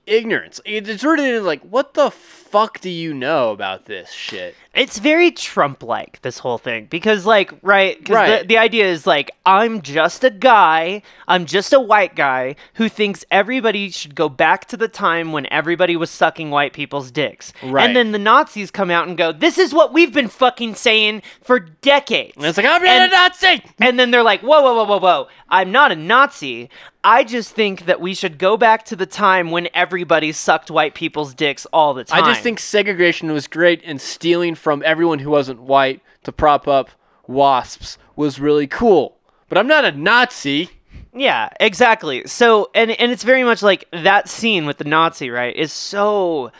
ignorance. It's rooted in like what the fuck do you know about this shit? it's very Trump like this whole thing because like right because Right. the, the idea is like I'm just a guy I'm just a white guy who thinks everybody should go back to the time when everybody was sucking white people's dicks Right. and then the Nazis come out and go this is what we've been fucking saying for decades And it's like I'm not And- a Nazi. and then they're like, whoa, whoa, whoa, whoa, whoa. I'm not a Nazi. I just think that we should go back to the time when everybody sucked white people's dicks all the time. I just think segregation was great and stealing from everyone who wasn't white to prop up wasps was really cool. But I'm not a Nazi. Yeah, exactly. So, and and it's very much like that scene with the Nazi, right? Is so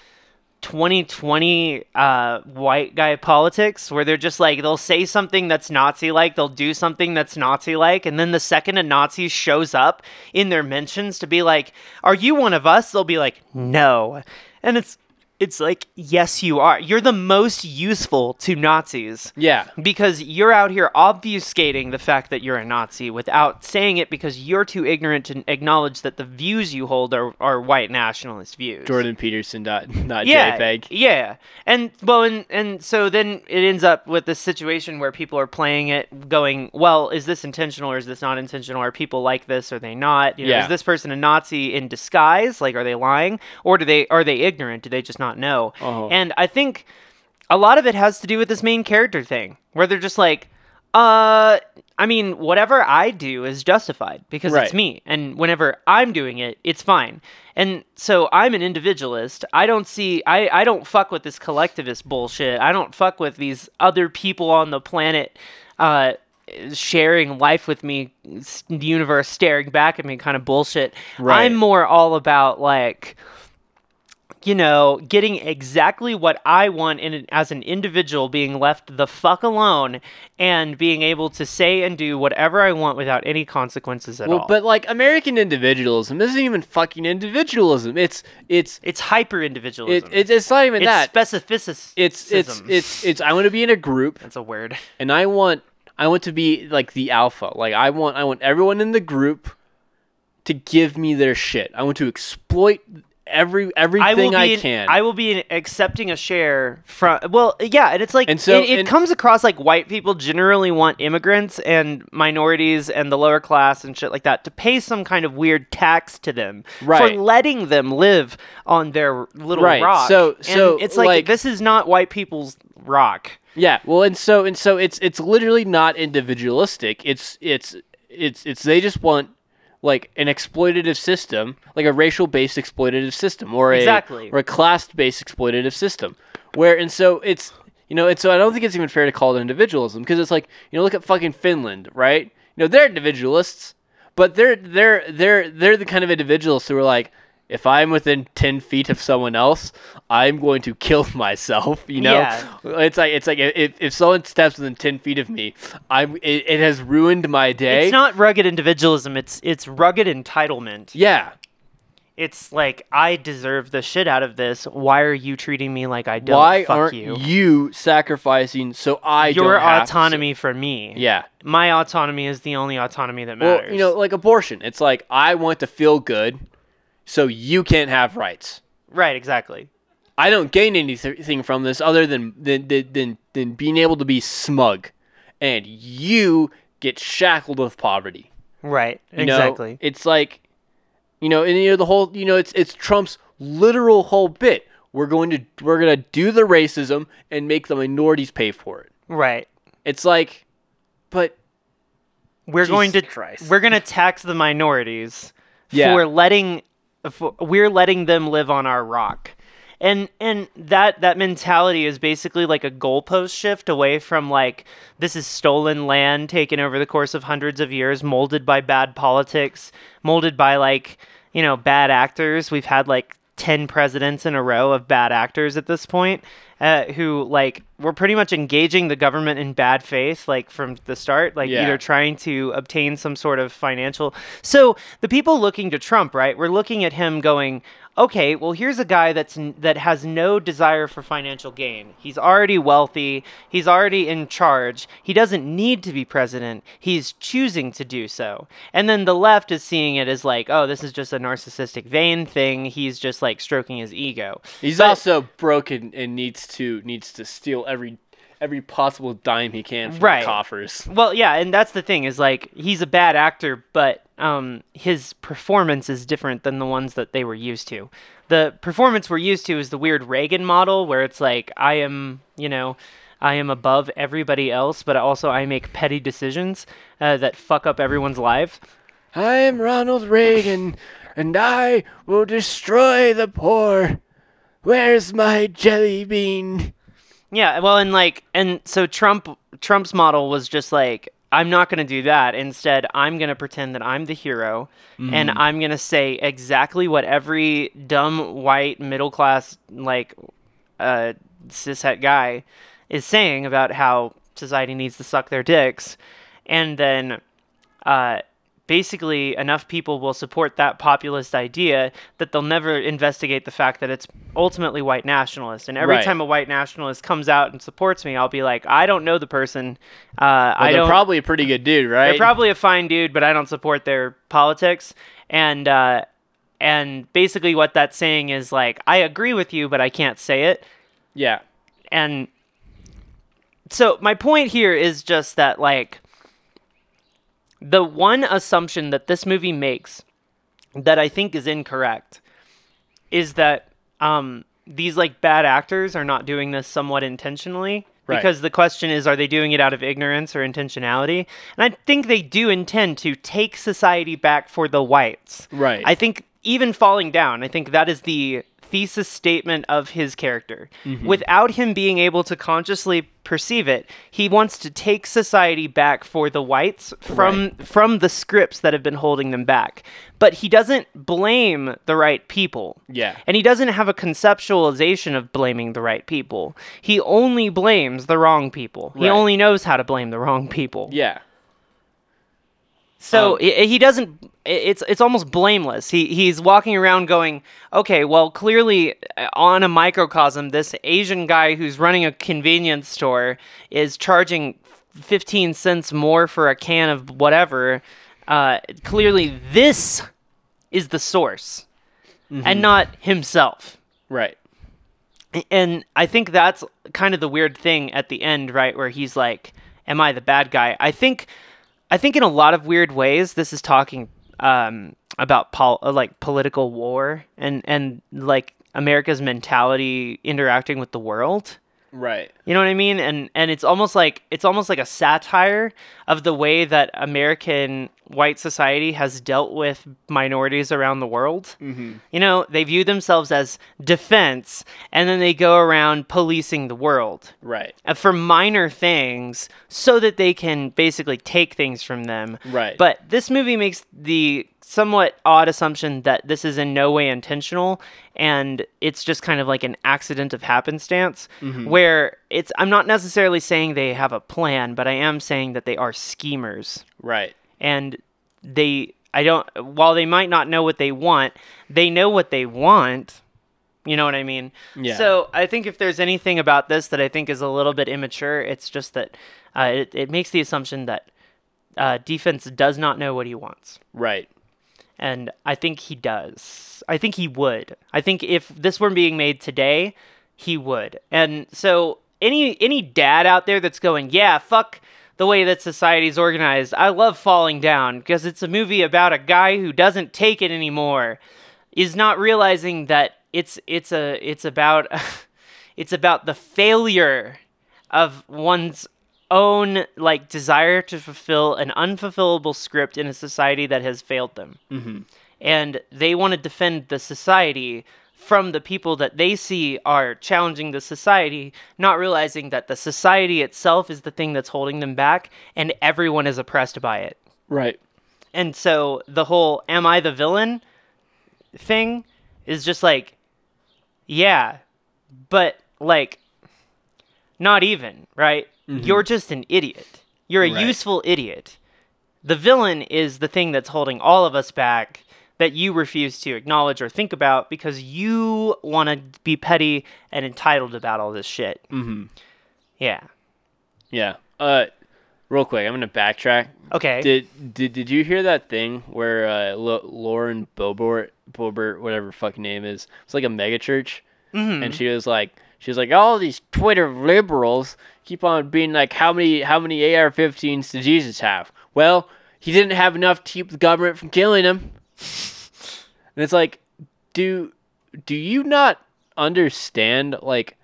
2020 uh, white guy politics where they're just like they'll say something that's Nazi like, they'll do something that's Nazi like, and then the second a Nazi shows up in their mentions to be like, "Are you one of us?" They'll be like, "No," and it's it's like, yes, you are. You're the most useful to Nazis Yeah. because you're out here obfuscating the fact that you're a Nazi without saying it because you're too ignorant to acknowledge that the views you hold are, are white nationalist views. Jordan Peterson dot not yeah, JPEG. Yeah. And well and and so then it ends up with this situation where people are playing it going, well, is this intentional or is this not intentional? Are people like this? Are they not? You know, Yeah. is this person a Nazi in disguise? Like are they lying? Or do they are they ignorant? Do they just not know? Uh-huh. And I think a lot of it has to do with this main character thing, where they're just like, uh, I mean, whatever I do is justified because it's me. And whenever I'm doing it, it's fine. And so I'm an individualist. I don't see, I, I don't fuck with this collectivist bullshit. I don't fuck with these other people on the planet, uh, sharing life with me, the universe staring back at me kind of bullshit. Right. I'm more all about like, you know, getting exactly what I want in as an individual, being left the fuck alone, and being able to say and do whatever I want without any consequences at Well, all. but like American individualism isn't even fucking individualism. It's it's it's hyper it, individualism. it, it's not even it's that. specificity. It's it's it's it's I want to be in a group That's a word. and I want I want to be like the alpha. Like I want I want everyone in the group to give me their shit. I want to exploit every I everything be. I, in- can. I will be in accepting a share from. Well, yeah, and it's like And so- it, it and- comes across like white people generally want immigrants and minorities and the lower class and shit like that to pay some kind of weird tax to them Right. for letting them live on their little Right, rock. so- And so, it's like, like- this is not white people's rock. Yeah, well, and so and so it's it's literally not individualistic. It's it's it's it's they just want like an exploitative system, like a racial-based exploitative system, or a or a class-based exploitative system. Where and so it's you know, and so I don't think it's even fair to call it individualism because it's like you know, look at fucking Finland, right? You know, they're individualists, but they're they're they're they're the kind of individualists who are like. If I'm within ten feet of someone else, I'm going to kill myself. You know, Yeah. it's like it's like if, if someone steps within ten feet of me, I'm it, it has ruined my day. It's not rugged individualism. It's it's rugged entitlement. yeah. It's like I deserve the shit out of this. Why are you treating me like I don't? Why Fuck aren't you. you. sacrificing so I Your don't have to? autonomy for me. Yeah. My autonomy is the only autonomy that matters. Well, matters. you know, like abortion. It's like I want to feel good, so you can't have rights. Right, exactly. I don't gain anything from this other than than than than, being able to be smug, and you get shackled with poverty. Right. You know? exactly. It's like, you know, and you know the whole, you know, it's it's Trump's literal whole bit. We're going to we're gonna do the racism and make the minorities pay for it. right. It's like, but We're going to Jesus Christ. we're going to tax the minorities Yeah. for letting we're letting them live on our rock. And and that that mentality is basically like a goalpost shift away from like this is stolen land taken over the course of hundreds of years, molded by bad politics, molded by like, you know, bad actors. We've had like 10 presidents in a row of bad actors at this point uh, who like were pretty much engaging the government in bad faith like from the start like Yeah. either trying to obtain some sort of financial so the people looking to trump right we're looking at him going okay well here's a guy that's that has no desire for financial gain. He's already wealthy. He's already in charge. He doesn't need to be president. He's choosing to do so. And then the left is seeing it as like oh this is just a narcissistic vain thing. He's just like stroking his ego. He's But- also broken and needs to needs to steal every every possible dime he can from Right. the coffers. Well, yeah, and that's the thing is like he's a bad actor, but um, his performance is different than the ones that they were used to. The performance we're used to is the weird Reagan model, where it's like I am, you know, I am above everybody else, but also I make petty decisions uh, that fuck up everyone's life. I am Ronald Reagan, and I will destroy the poor. Where's my jelly bean? Yeah, well, and like, and so Trump Trump's model was just like, I'm not going to do that. Instead, I'm going to pretend that I'm the hero, and I'm going to say exactly what every dumb white middle class like uh, cishet guy is saying about how society needs to suck their dicks, and then uh, basically enough people will support that populist idea that they'll never investigate the fact that it's ultimately white nationalist. And every Right. time a white nationalist comes out and supports me, I'll be like, I don't know the person. Uh, Well, I they're don't. probably a pretty good dude, right? They're probably a fine dude, but I don't support their politics. And uh, and basically, what that's saying is like, I agree with you, but I can't say it. yeah. And so my point here is just that like the one assumption that this movie makes that I think is incorrect is that um, these like bad actors are not doing this somewhat intentionally. Right. Because the question is, are they doing it out of ignorance or intentionality? And I think they do intend to take society back for the whites. Right. I think even falling down, I think that is the thesis statement of his character. Mm-hmm. Without him being able to consciously perceive it, he wants to take society back for the whites from from the scripts that have been holding them back. But he doesn't blame the right people. Yeah. And he doesn't have a conceptualization of blaming the right people. He only blames the wrong people. He only knows how to blame the wrong people. yeah. So Um, he doesn't. It's it's almost blameless. He he's walking around going, okay, well, clearly uh, on a microcosm, this Asian guy who's running a convenience store is charging fifteen cents more for a can of whatever. Uh, clearly, this is the source, and not himself. Right. And I think that's kind of the weird thing at the end, right, where he's like, "Am I the bad guy?" I think, I think in a lot of weird ways, this is talking um, about pol- uh, like political war and and like America's mentality interacting with the world. Right. You know what I mean? And and it's almost like it's almost like a satire of the way that American white society has dealt with minorities around the world. Mm-hmm. You know, they view themselves as defense, and then they go around policing the world Right. uh, for minor things, so that they can basically take things from them. Right. But this movie makes the somewhat odd assumption that this is in no way intentional and it's just kind of like an accident of happenstance where it's I'm not necessarily saying they have a plan, but I am saying that they are schemers Right. And they I don't while they might not know what they want, they know what they want. You know what I mean? Yeah. So I think if there's anything about this that I think is a little bit immature, it's just that uh, it, it makes the assumption that uh, D-Fens does not know what he wants. Right. And I think he does. I think he would. I think if this were being made today, he would. And so any any dad out there that's going, "Yeah, fuck the way that society's organized. I love Falling Down because it's a movie about a guy who doesn't take it anymore." Is not realizing that it's it's a it's about it's about the failure of one's own like desire to fulfill an unfulfillable script in a society that has failed them mm-hmm. and they want to defend the society from the people that they see are challenging the society, not realizing that the society itself is the thing that's holding them back and everyone is oppressed by it. Right. And so the whole am I the villain thing is just like, yeah, but like, not even, right? Mm-hmm. You're just an idiot. You're a Right. useful idiot. The villain is the thing that's holding all of us back that you refuse to acknowledge or think about because you want to be petty and entitled about all this shit. Mm-hmm. Yeah. Yeah. Uh, real quick, I'm gonna backtrack. Okay. Did did did you hear that thing where uh, L- Lauren Boebert, Boebert, whatever fucking name is, it's like a mega church, Mhm. and she was like, she was like, all these Twitter liberals keep on being like, how many how many AR-15s did Jesus have? Well, he didn't have enough to keep the government from killing him. And it's like, do do you not understand like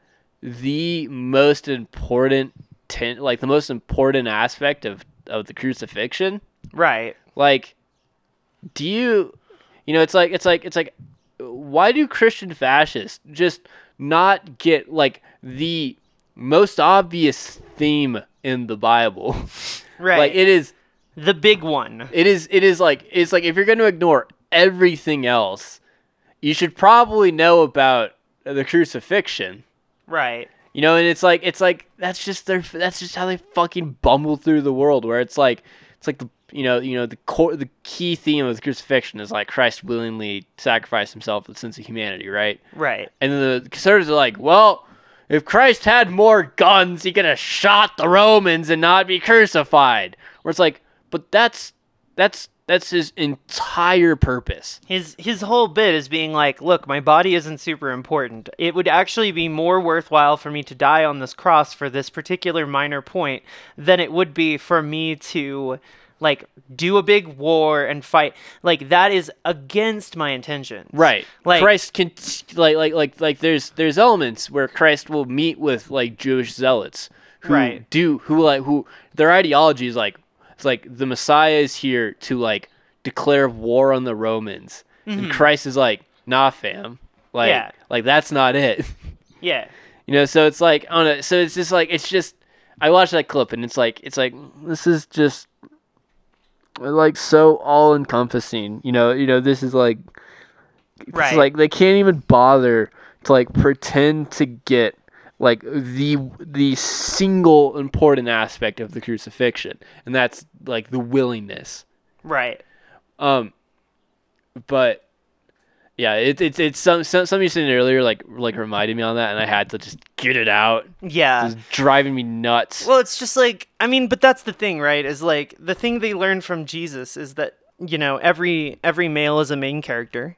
the most important ten, like the most important aspect of of the crucifixion? right. Like, do you, you know, it's like it's like it's like, why do Christian fascists just not get like the most obvious theme in the Bible? Right. like it is the big one. it is it is like it's like if you're going to ignore everything else, you should probably know about the crucifixion. Right. You know, and it's like it's like that's just their that's just how they fucking bumble through the world where it's like it's like the you know you know the core the key theme of the crucifixion is like Christ willingly sacrificed himself for the sins of humanity, right? Right. And then the conservatives are like, well, if Christ had more guns, he could have shot the Romans and not be crucified. Where it's like, but that's that's that's his entire purpose. His his whole bit is being like, look, my body isn't super important. It would actually be more worthwhile for me to die on this cross for this particular minor point than it would be for me to like do a big war and fight. Like that is against my intentions. Right. Like- Christ can like like like like there's there's elements where Christ will meet with like Jewish zealots who Right. do who like who their ideology is like it's like the Messiah is here to like declare war on the Romans. And Christ is like, nah fam. Like Mm-hmm. Yeah. like that's not it. Yeah. You know, so it's like on a so it's just like it's just I watched that clip and it's like it's like this is just like so all encompassing. You know, you know, this is like it's Right. like they can't even bother to like pretend to get like the the single important aspect of the crucifixion, and that's like the willingness. Right. Um, but yeah, it, it's it's some, some something you said earlier like like reminded me on that, and I had to just get it out. Yeah. It's driving me nuts. Well, it's just like I mean, but that's the thing, right? Is like the thing they learned from Jesus is that you know every every male is a main character,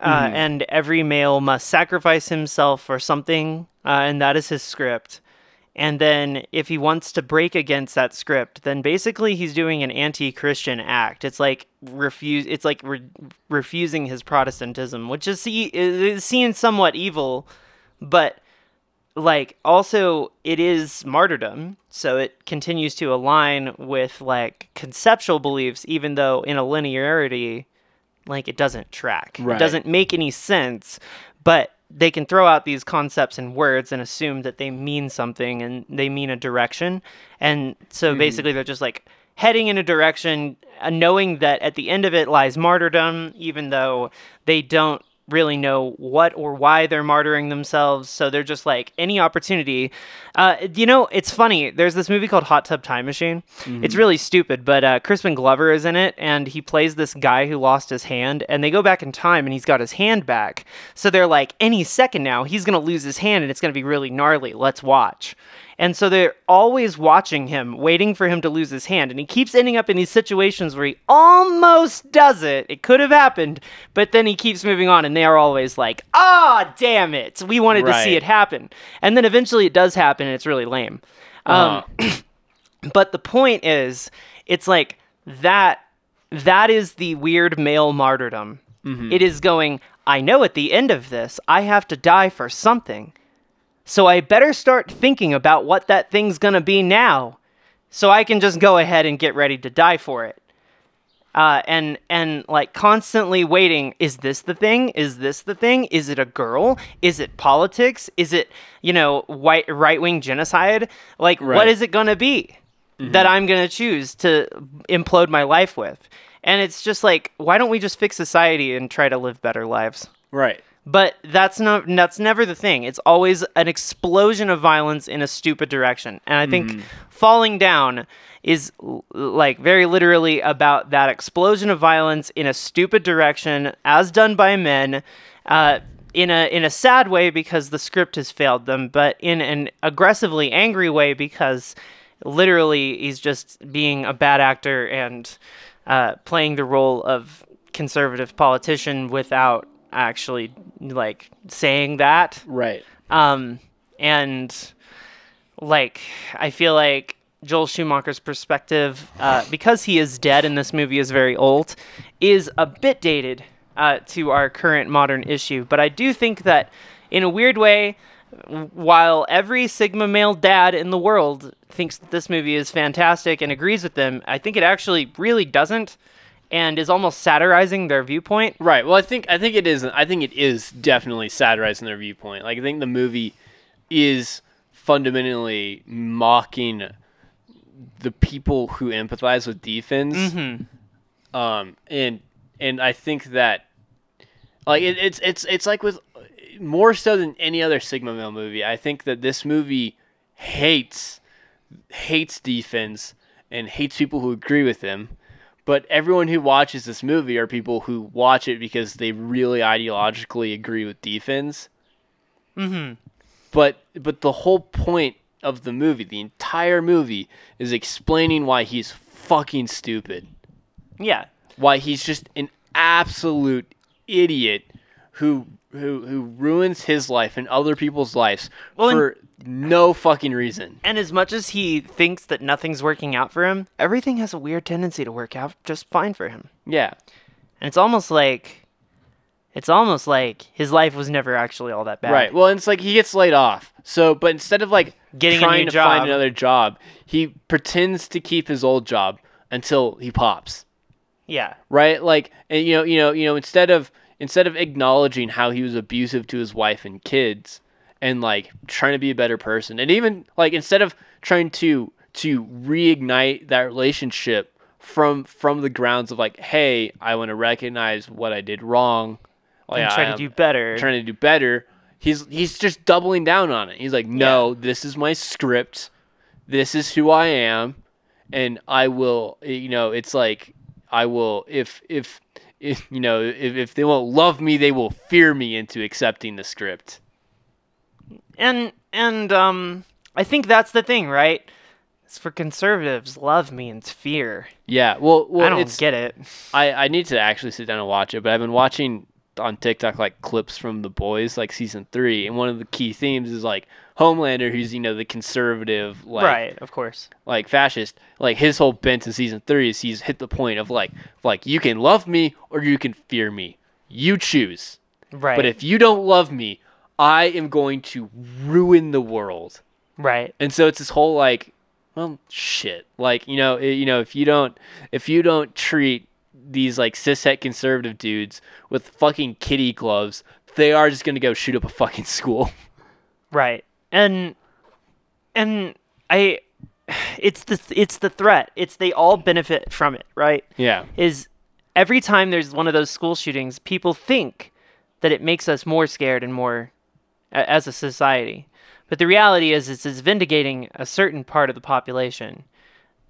uh, Mm-hmm. and every male must sacrifice himself for something, uh, and that is his script. And then if he wants to break against that script, then basically he's doing an anti-Christian act. It's like refuse. It's like re- refusing his Protestantism, which is, see, is seen somewhat evil, but like also it is martyrdom so it continues to align with like conceptual beliefs even though in a linearity like it doesn't track. Right. it doesn't make any sense but they can throw out these concepts and words and assume that they mean something and they mean a direction. And so basically they're just like heading in a direction uh, knowing that at the end of it lies martyrdom even though they don't really know what or why they're martyring themselves. So they're just like any opportunity. Uh, you know, it's funny. There's this movie called Hot Tub Time Machine. It's really stupid, but uh, Crispin Glover is in it, and he plays this guy who lost his hand. And they go back in time, and he's got his hand back. So they're like, any second now, he's gonna lose his hand, and it's gonna be really gnarly. Let's watch. And so they're always watching him, waiting for him to lose his hand. And he keeps ending up in these situations where he almost does it. It could have happened, but then he keeps moving on. And they are always like, ah, damn it. We wanted to see it happen. And then eventually it does happen, and it's really lame. Um, Uh-huh. but the point is, it's like that. That is the weird male martyrdom. It is going. I know at the end of this, I have to die for something. So I better start thinking about what that thing's gonna be now, so I can just go ahead and get ready to die for it. Uh, and and like constantly waiting. Is this the thing? Is this the thing? Is it a girl? Is it politics? Is it you know white right wing genocide? Like what Right. is it gonna be that I'm gonna choose to implode my life with? And it's just like, why don't we just fix society and try to live better lives? right. But that's not that's never the thing. It's always an explosion of violence in a stupid direction. And I think falling down is l- like very literally about that explosion of violence in a stupid direction as done by men uh, in a in a sad way because the script has failed them, but in an aggressively angry way because literally he's just being a bad actor and uh, playing the role of conservative politician without actually like saying that. Right. um and like i feel like joel schumacher's perspective uh, because he is dead and this movie is very old is a bit dated uh, to our current modern issue. But i do think that in a weird way while every sigma male dad in the world thinks that this movie is fantastic and agrees with them i think it actually really doesn't and is almost satirizing their viewpoint Right. Well, I think I think it is. I think it is definitely satirizing their viewpoint. Like I think the movie is fundamentally mocking the people who empathize with D-Fens. Mm-hmm. Um, and and I think that like it, it's it's it's like with more so than any other Sigma male movie. I think that this movie hates hates D-Fens and hates people who agree with him. But everyone who watches this movie are people who watch it because they really ideologically agree with D-Fens. Mm-hmm. But but the whole point of the movie, the entire movie, is explaining why he's fucking stupid. Yeah. Why he's just an absolute idiot who who who ruins his life and other people's lives Well, for no fucking reason. And as much as he thinks that nothing's working out for him, everything has a weird tendency to work out just fine for him. Yeah. And it's almost like it's almost like his life was never actually all that bad. Right. Well, it's like he gets laid off. So, but instead of like Getting trying to find another job, he pretends to keep his old job until he pops. Yeah. Right? Like, and you know, you know, you know, instead of instead of acknowledging how he was abusive to his wife and kids, and like trying to be a better person, and even like instead of trying to to reignite that relationship from from the grounds of like, hey, I want to recognize what I did wrong. Like, and try I to do better. trying to do better. He's he's just doubling down on it. He's like, no, this is my script. This is who I am, and I will. You know, it's like I will if if if you know if if they won't love me, they will fear me into accepting the script. and and um I think that's the thing, right? It's for conservatives, love means fear. Yeah. Well, well, I don't get it. I I need to actually sit down and watch it, but I've been watching on TikTok like clips from The Boys, like season three, and one of the key themes is like Homelander, who's you know the conservative, like right, of course. like fascist, like his whole bent in season three is he's hit the point of like, like you can love me or you can fear me. You choose. Right. But if you don't love me, I am going to ruin the world. right. And so it's this whole like, well, shit. Like you know, it, you know, if you don't, if you don't treat these like cishet conservative dudes with fucking kitty gloves, they are just gonna go shoot up a fucking school. Right. And and I it's the it's the threat. It's they all benefit from it, right? yeah. Is every time there's one of those school shootings, people think that it makes us more scared and more a- as a society. But the reality is it's, it's vindicating a certain part of the population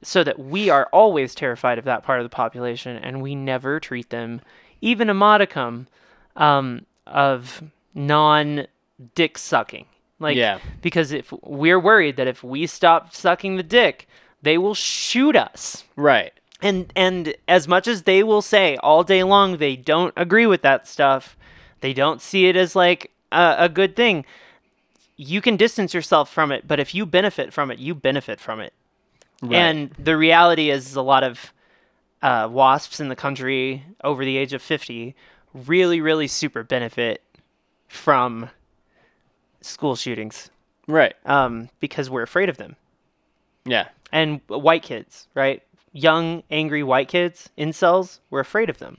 so that we are always terrified of that part of the population and we never treat them even a modicum um, of non dick sucking. Like, Yeah. because if we're worried that if we stop sucking the dick, they will shoot us. Right. And and as much as they will say all day long they don't agree with that stuff, they don't see it as like a, a good thing. You can distance yourself from it, but if you benefit from it, you benefit from it. Right. And the reality is, a lot of uh, wasps in the country over the age of 50 really, really super benefit from school shootings right. um, because we're afraid of them. Yeah. And white kids, right? Young, angry white kids, incels, we're afraid of them.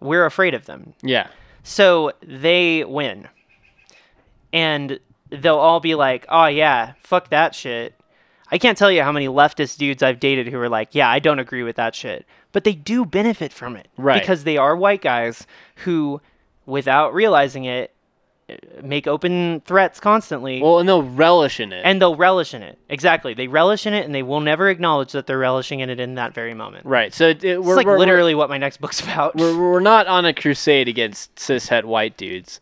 We're afraid of them. Yeah. So they win. And they'll all be like, oh, yeah, fuck that shit. I can't tell you how many leftist dudes I've dated who are like, yeah, I don't agree with that shit. But they do benefit from it. Right. Because they are white guys who, without realizing it, make open threats constantly. Well, and they'll relish in it. and they'll relish in it. Exactly. They relish in it and they will never acknowledge that they're relishing in it in that very moment. right. So it, it- It's we're like we're- literally what my next book's about. we're, we're we're not on a crusade against cishet white dudes,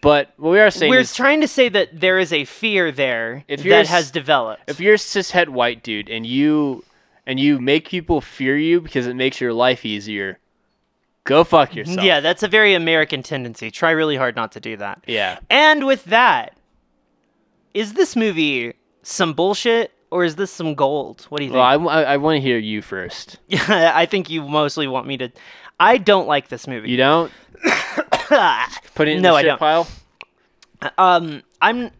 but what we are saying We're is trying to say that there is a fear there If that has developed. if you're a cishet white dude and you and you make people fear you because it makes your life easier, go fuck yourself. yeah, that's a very American tendency. Try really hard not to do that. Yeah. And with that, is this movie some bullshit or is this some gold? What do you think? Well, think? I, want to hear you first. Yeah, I think you mostly want me to. I don't like this movie. You don't put it in No, the I shit don't. pile. um i'm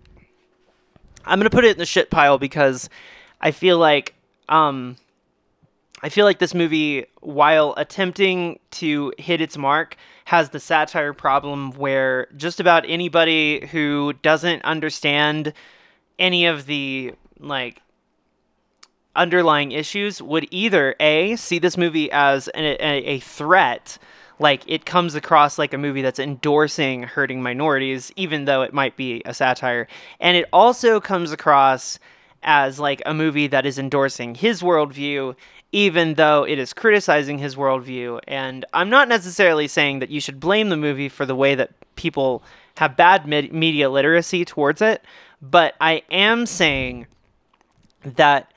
i'm gonna put it in the shit pile because i feel like um i feel like this movie while attempting to hit its mark has the satire problem where just about anybody who doesn't understand any of the like underlying issues would either a see this movie as an, a, a threat like it comes across like a movie that's endorsing hurting minorities even though it might be a satire and it also comes across as like a movie that is endorsing his worldview, even though it is criticizing his worldview. And I'm not necessarily saying that you should blame the movie for the way that people have bad med- media literacy towards it, but I am saying that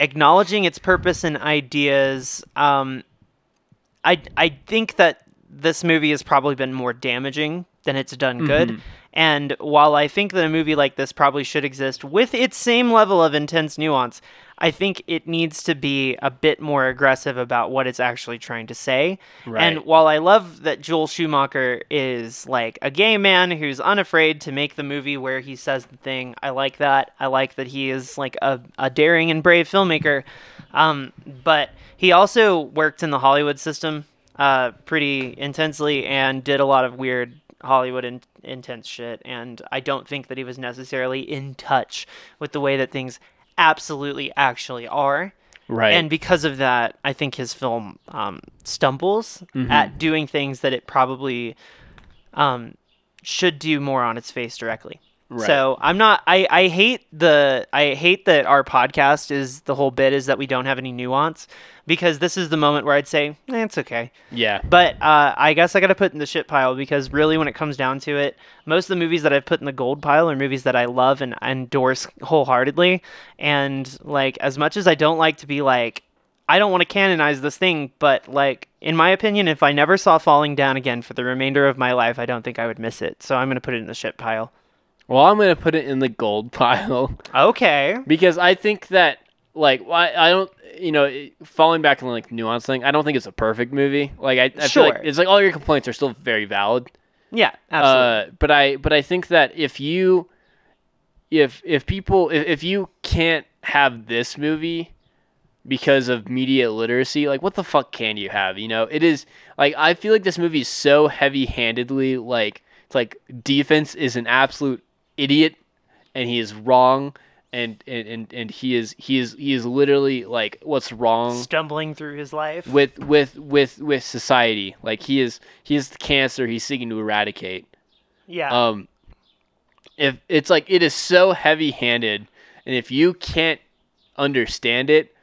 acknowledging its purpose and ideas, um, I I think that this movie has probably been more damaging than it's done good. And while I think that a movie like this probably should exist with its same level of intense nuance, I think it needs to be a bit more aggressive about what it's actually trying to say. Right. And while I love that Joel Schumacher is like a gay man who's unafraid to make the movie where he says the thing, I like that. I like that he is like a, a daring and brave filmmaker. Um, but he also worked in the Hollywood system uh, pretty intensely and did a lot of weird Hollywood in- intense shit. And I don't think that he was necessarily in touch with the way that things absolutely actually are. Right. And because of that, I think his film um, stumbles at doing things that it probably um, should do more on its face directly. Right. So I'm not. I, I hate the. I hate that our podcast is the whole bit is that we don't have any nuance because this is the moment where I'd say eh, it's okay. yeah. But uh, I guess I got to put in the shit pile because really, when it comes down to it, most of the movies that I've put in the gold pile are movies that I love and endorse wholeheartedly. And like, as much as I don't like to be like, I don't want to canonize this thing, but like, in my opinion, if I never saw Falling Down again for the remainder of my life, I don't think I would miss it. So I'm gonna put it in the shit pile. Well, I'm gonna put it in the gold pile Okay. because I think that like I, I don't you know it- falling back on like nuance thing. I don't think it's a perfect movie. Like I, I feel like Sure. it's like all your complaints are still very valid. Yeah. Absolutely. Uh, but I but I think that if you if if people if, if you can't have this movie because of media literacy, like what the fuck can you have? You know, it is like I feel like this movie is so heavy handedly like it's like D-Fens is an absolute idiot and he is wrong and and, and, and he is he is he is literally like what's wrong Stumbling through his life. with with with with society. Like he is he is the cancer he's seeking to eradicate. yeah. Um, if it's like it is so heavy-handed, and if you can't understand it,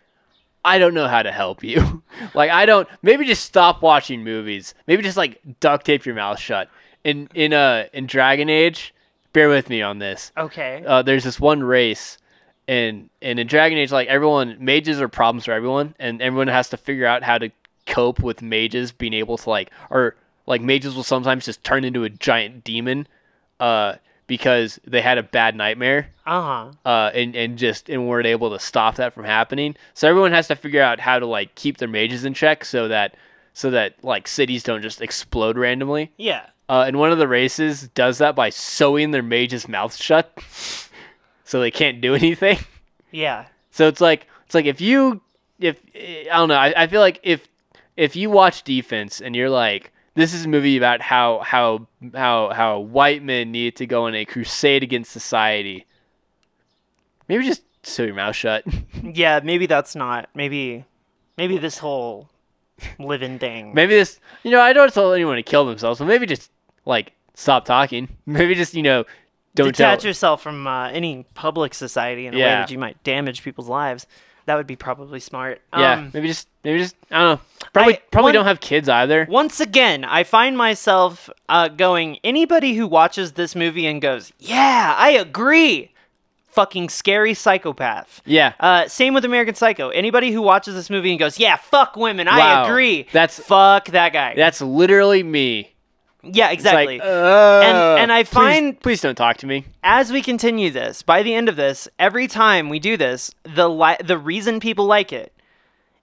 I don't know how to help you. like I don't. Maybe just stop watching movies. Maybe just like duct tape your mouth shut. In in uh in Dragon Age, bear with me on this. okay. Uh, there's this one race. And, and in Dragon Age, like everyone, mages are problems for everyone, and everyone has to figure out how to cope with mages being able to like, or like mages will sometimes just turn into a giant demon, uh, because they had a bad nightmare, Uh huh. uh, and and just and weren't able to stop that from happening. So everyone has to figure out how to like keep their mages in check so that so that like cities don't just explode randomly. Yeah. Uh, and one of the races does that by sewing their mage's mouth shut, so they can't do anything. Yeah. So it's like it's like if you if I don't know I, I feel like if if you watch D-Fens and you're like this is a movie about how how how how white men need to go on a crusade against society. Maybe just sew your mouth shut. Yeah, maybe that's not. Maybe, maybe this whole living thing. maybe this you know I don't tell anyone to kill themselves, but maybe just like stop talking. Maybe just you know don't Detach tell. yourself from uh, any public society in a way that you might damage people's lives. That would be probably smart. yeah, Um, maybe just maybe just I don't know. Probably I- probably one- don't have kids either. Once again, I find myself uh, going. Anybody who watches this movie and goes, "Yeah, I agree," fucking scary psychopath. Yeah. Uh, same with American Psycho. Anybody who watches this movie and goes, "Yeah, fuck women," I agree. That's- fuck that guy. That's literally me. Yeah, exactly. Like, uh, And- and I find- please, don't talk to me. as we continue this, by the end of this, every time we do this, the li- the reason people like it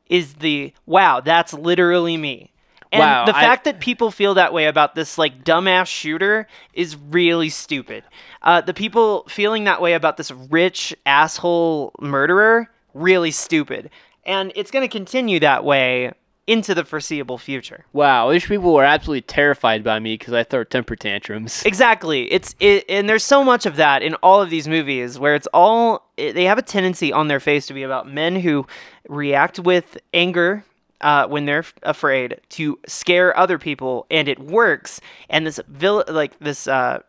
is the wow, that's literally me. And Wow, the I- fact that people feel that way about this like dumbass shooter is really stupid. Uh, the people feeling that way about this rich asshole murderer really stupid, and it's going to continue that way into the foreseeable future. Wow, these people were absolutely terrified by me because I throw temper tantrums. Exactly. It's it, and there's so much of that in all of these movies where it's all they have a tendency on their face to be about men who react with anger uh, when they're afraid to scare other people, and it works. And this vil- like this uh,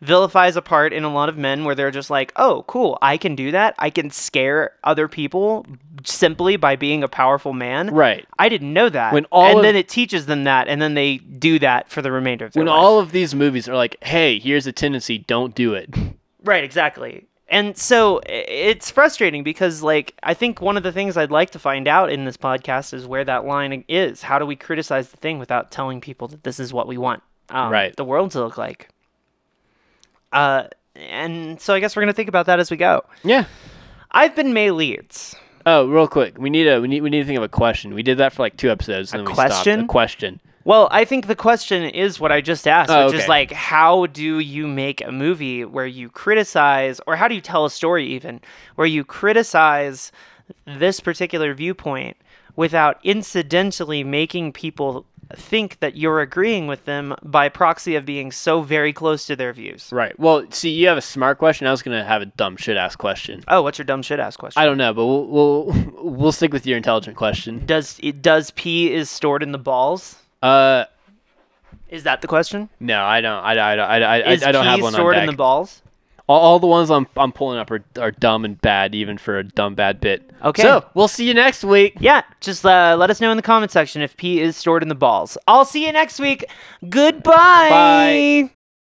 vilifies a part in a lot of men where they're just like, "Oh, cool, I can do that. I can scare other people simply by being a powerful man." Right. I didn't know that. When all and of- then it teaches them that, and then they do that for the remainder of their When life. all of these movies are like, "Hey, here's a tendency, don't do it." Right, exactly. And so it's frustrating because, like, I think one of the things I'd like to find out in this podcast is where that line is. How do we criticize the thing without telling people that this is what we want um, Right. the world to look like? Uh, and so I guess we're gonna think about that as we go. Yeah. I've been May Leeds. Oh, real quick, we need a we need we need to think of a question. We did that for like two episodes. And A then we stopped. question? A question. Well, I think the question is what I just asked, Oh, which is like, how do you make a movie where you criticize, or how do you tell a story even, where you criticize this particular viewpoint without incidentally making people think that you're agreeing with them by proxy of being so very close to their views? Right. Well, see, you have a smart question. I was gonna have a dumb shit ass question. Oh, what's your dumb shit ass question? I don't know, but we'll we'll we'll stick with your intelligent question. does it does pee is stored in the balls? Uh, Is that the question? no, I don't. I, I, I, I, Is I don't pee have one on stored deck. in the balls? All, all the ones I'm I'm pulling up are, are dumb and bad, even for a dumb bad bit. Okay. So we'll see you next week. Yeah, just uh, let us know in the comment section if pee is stored in the balls. I'll see you next week. Goodbye. Bye.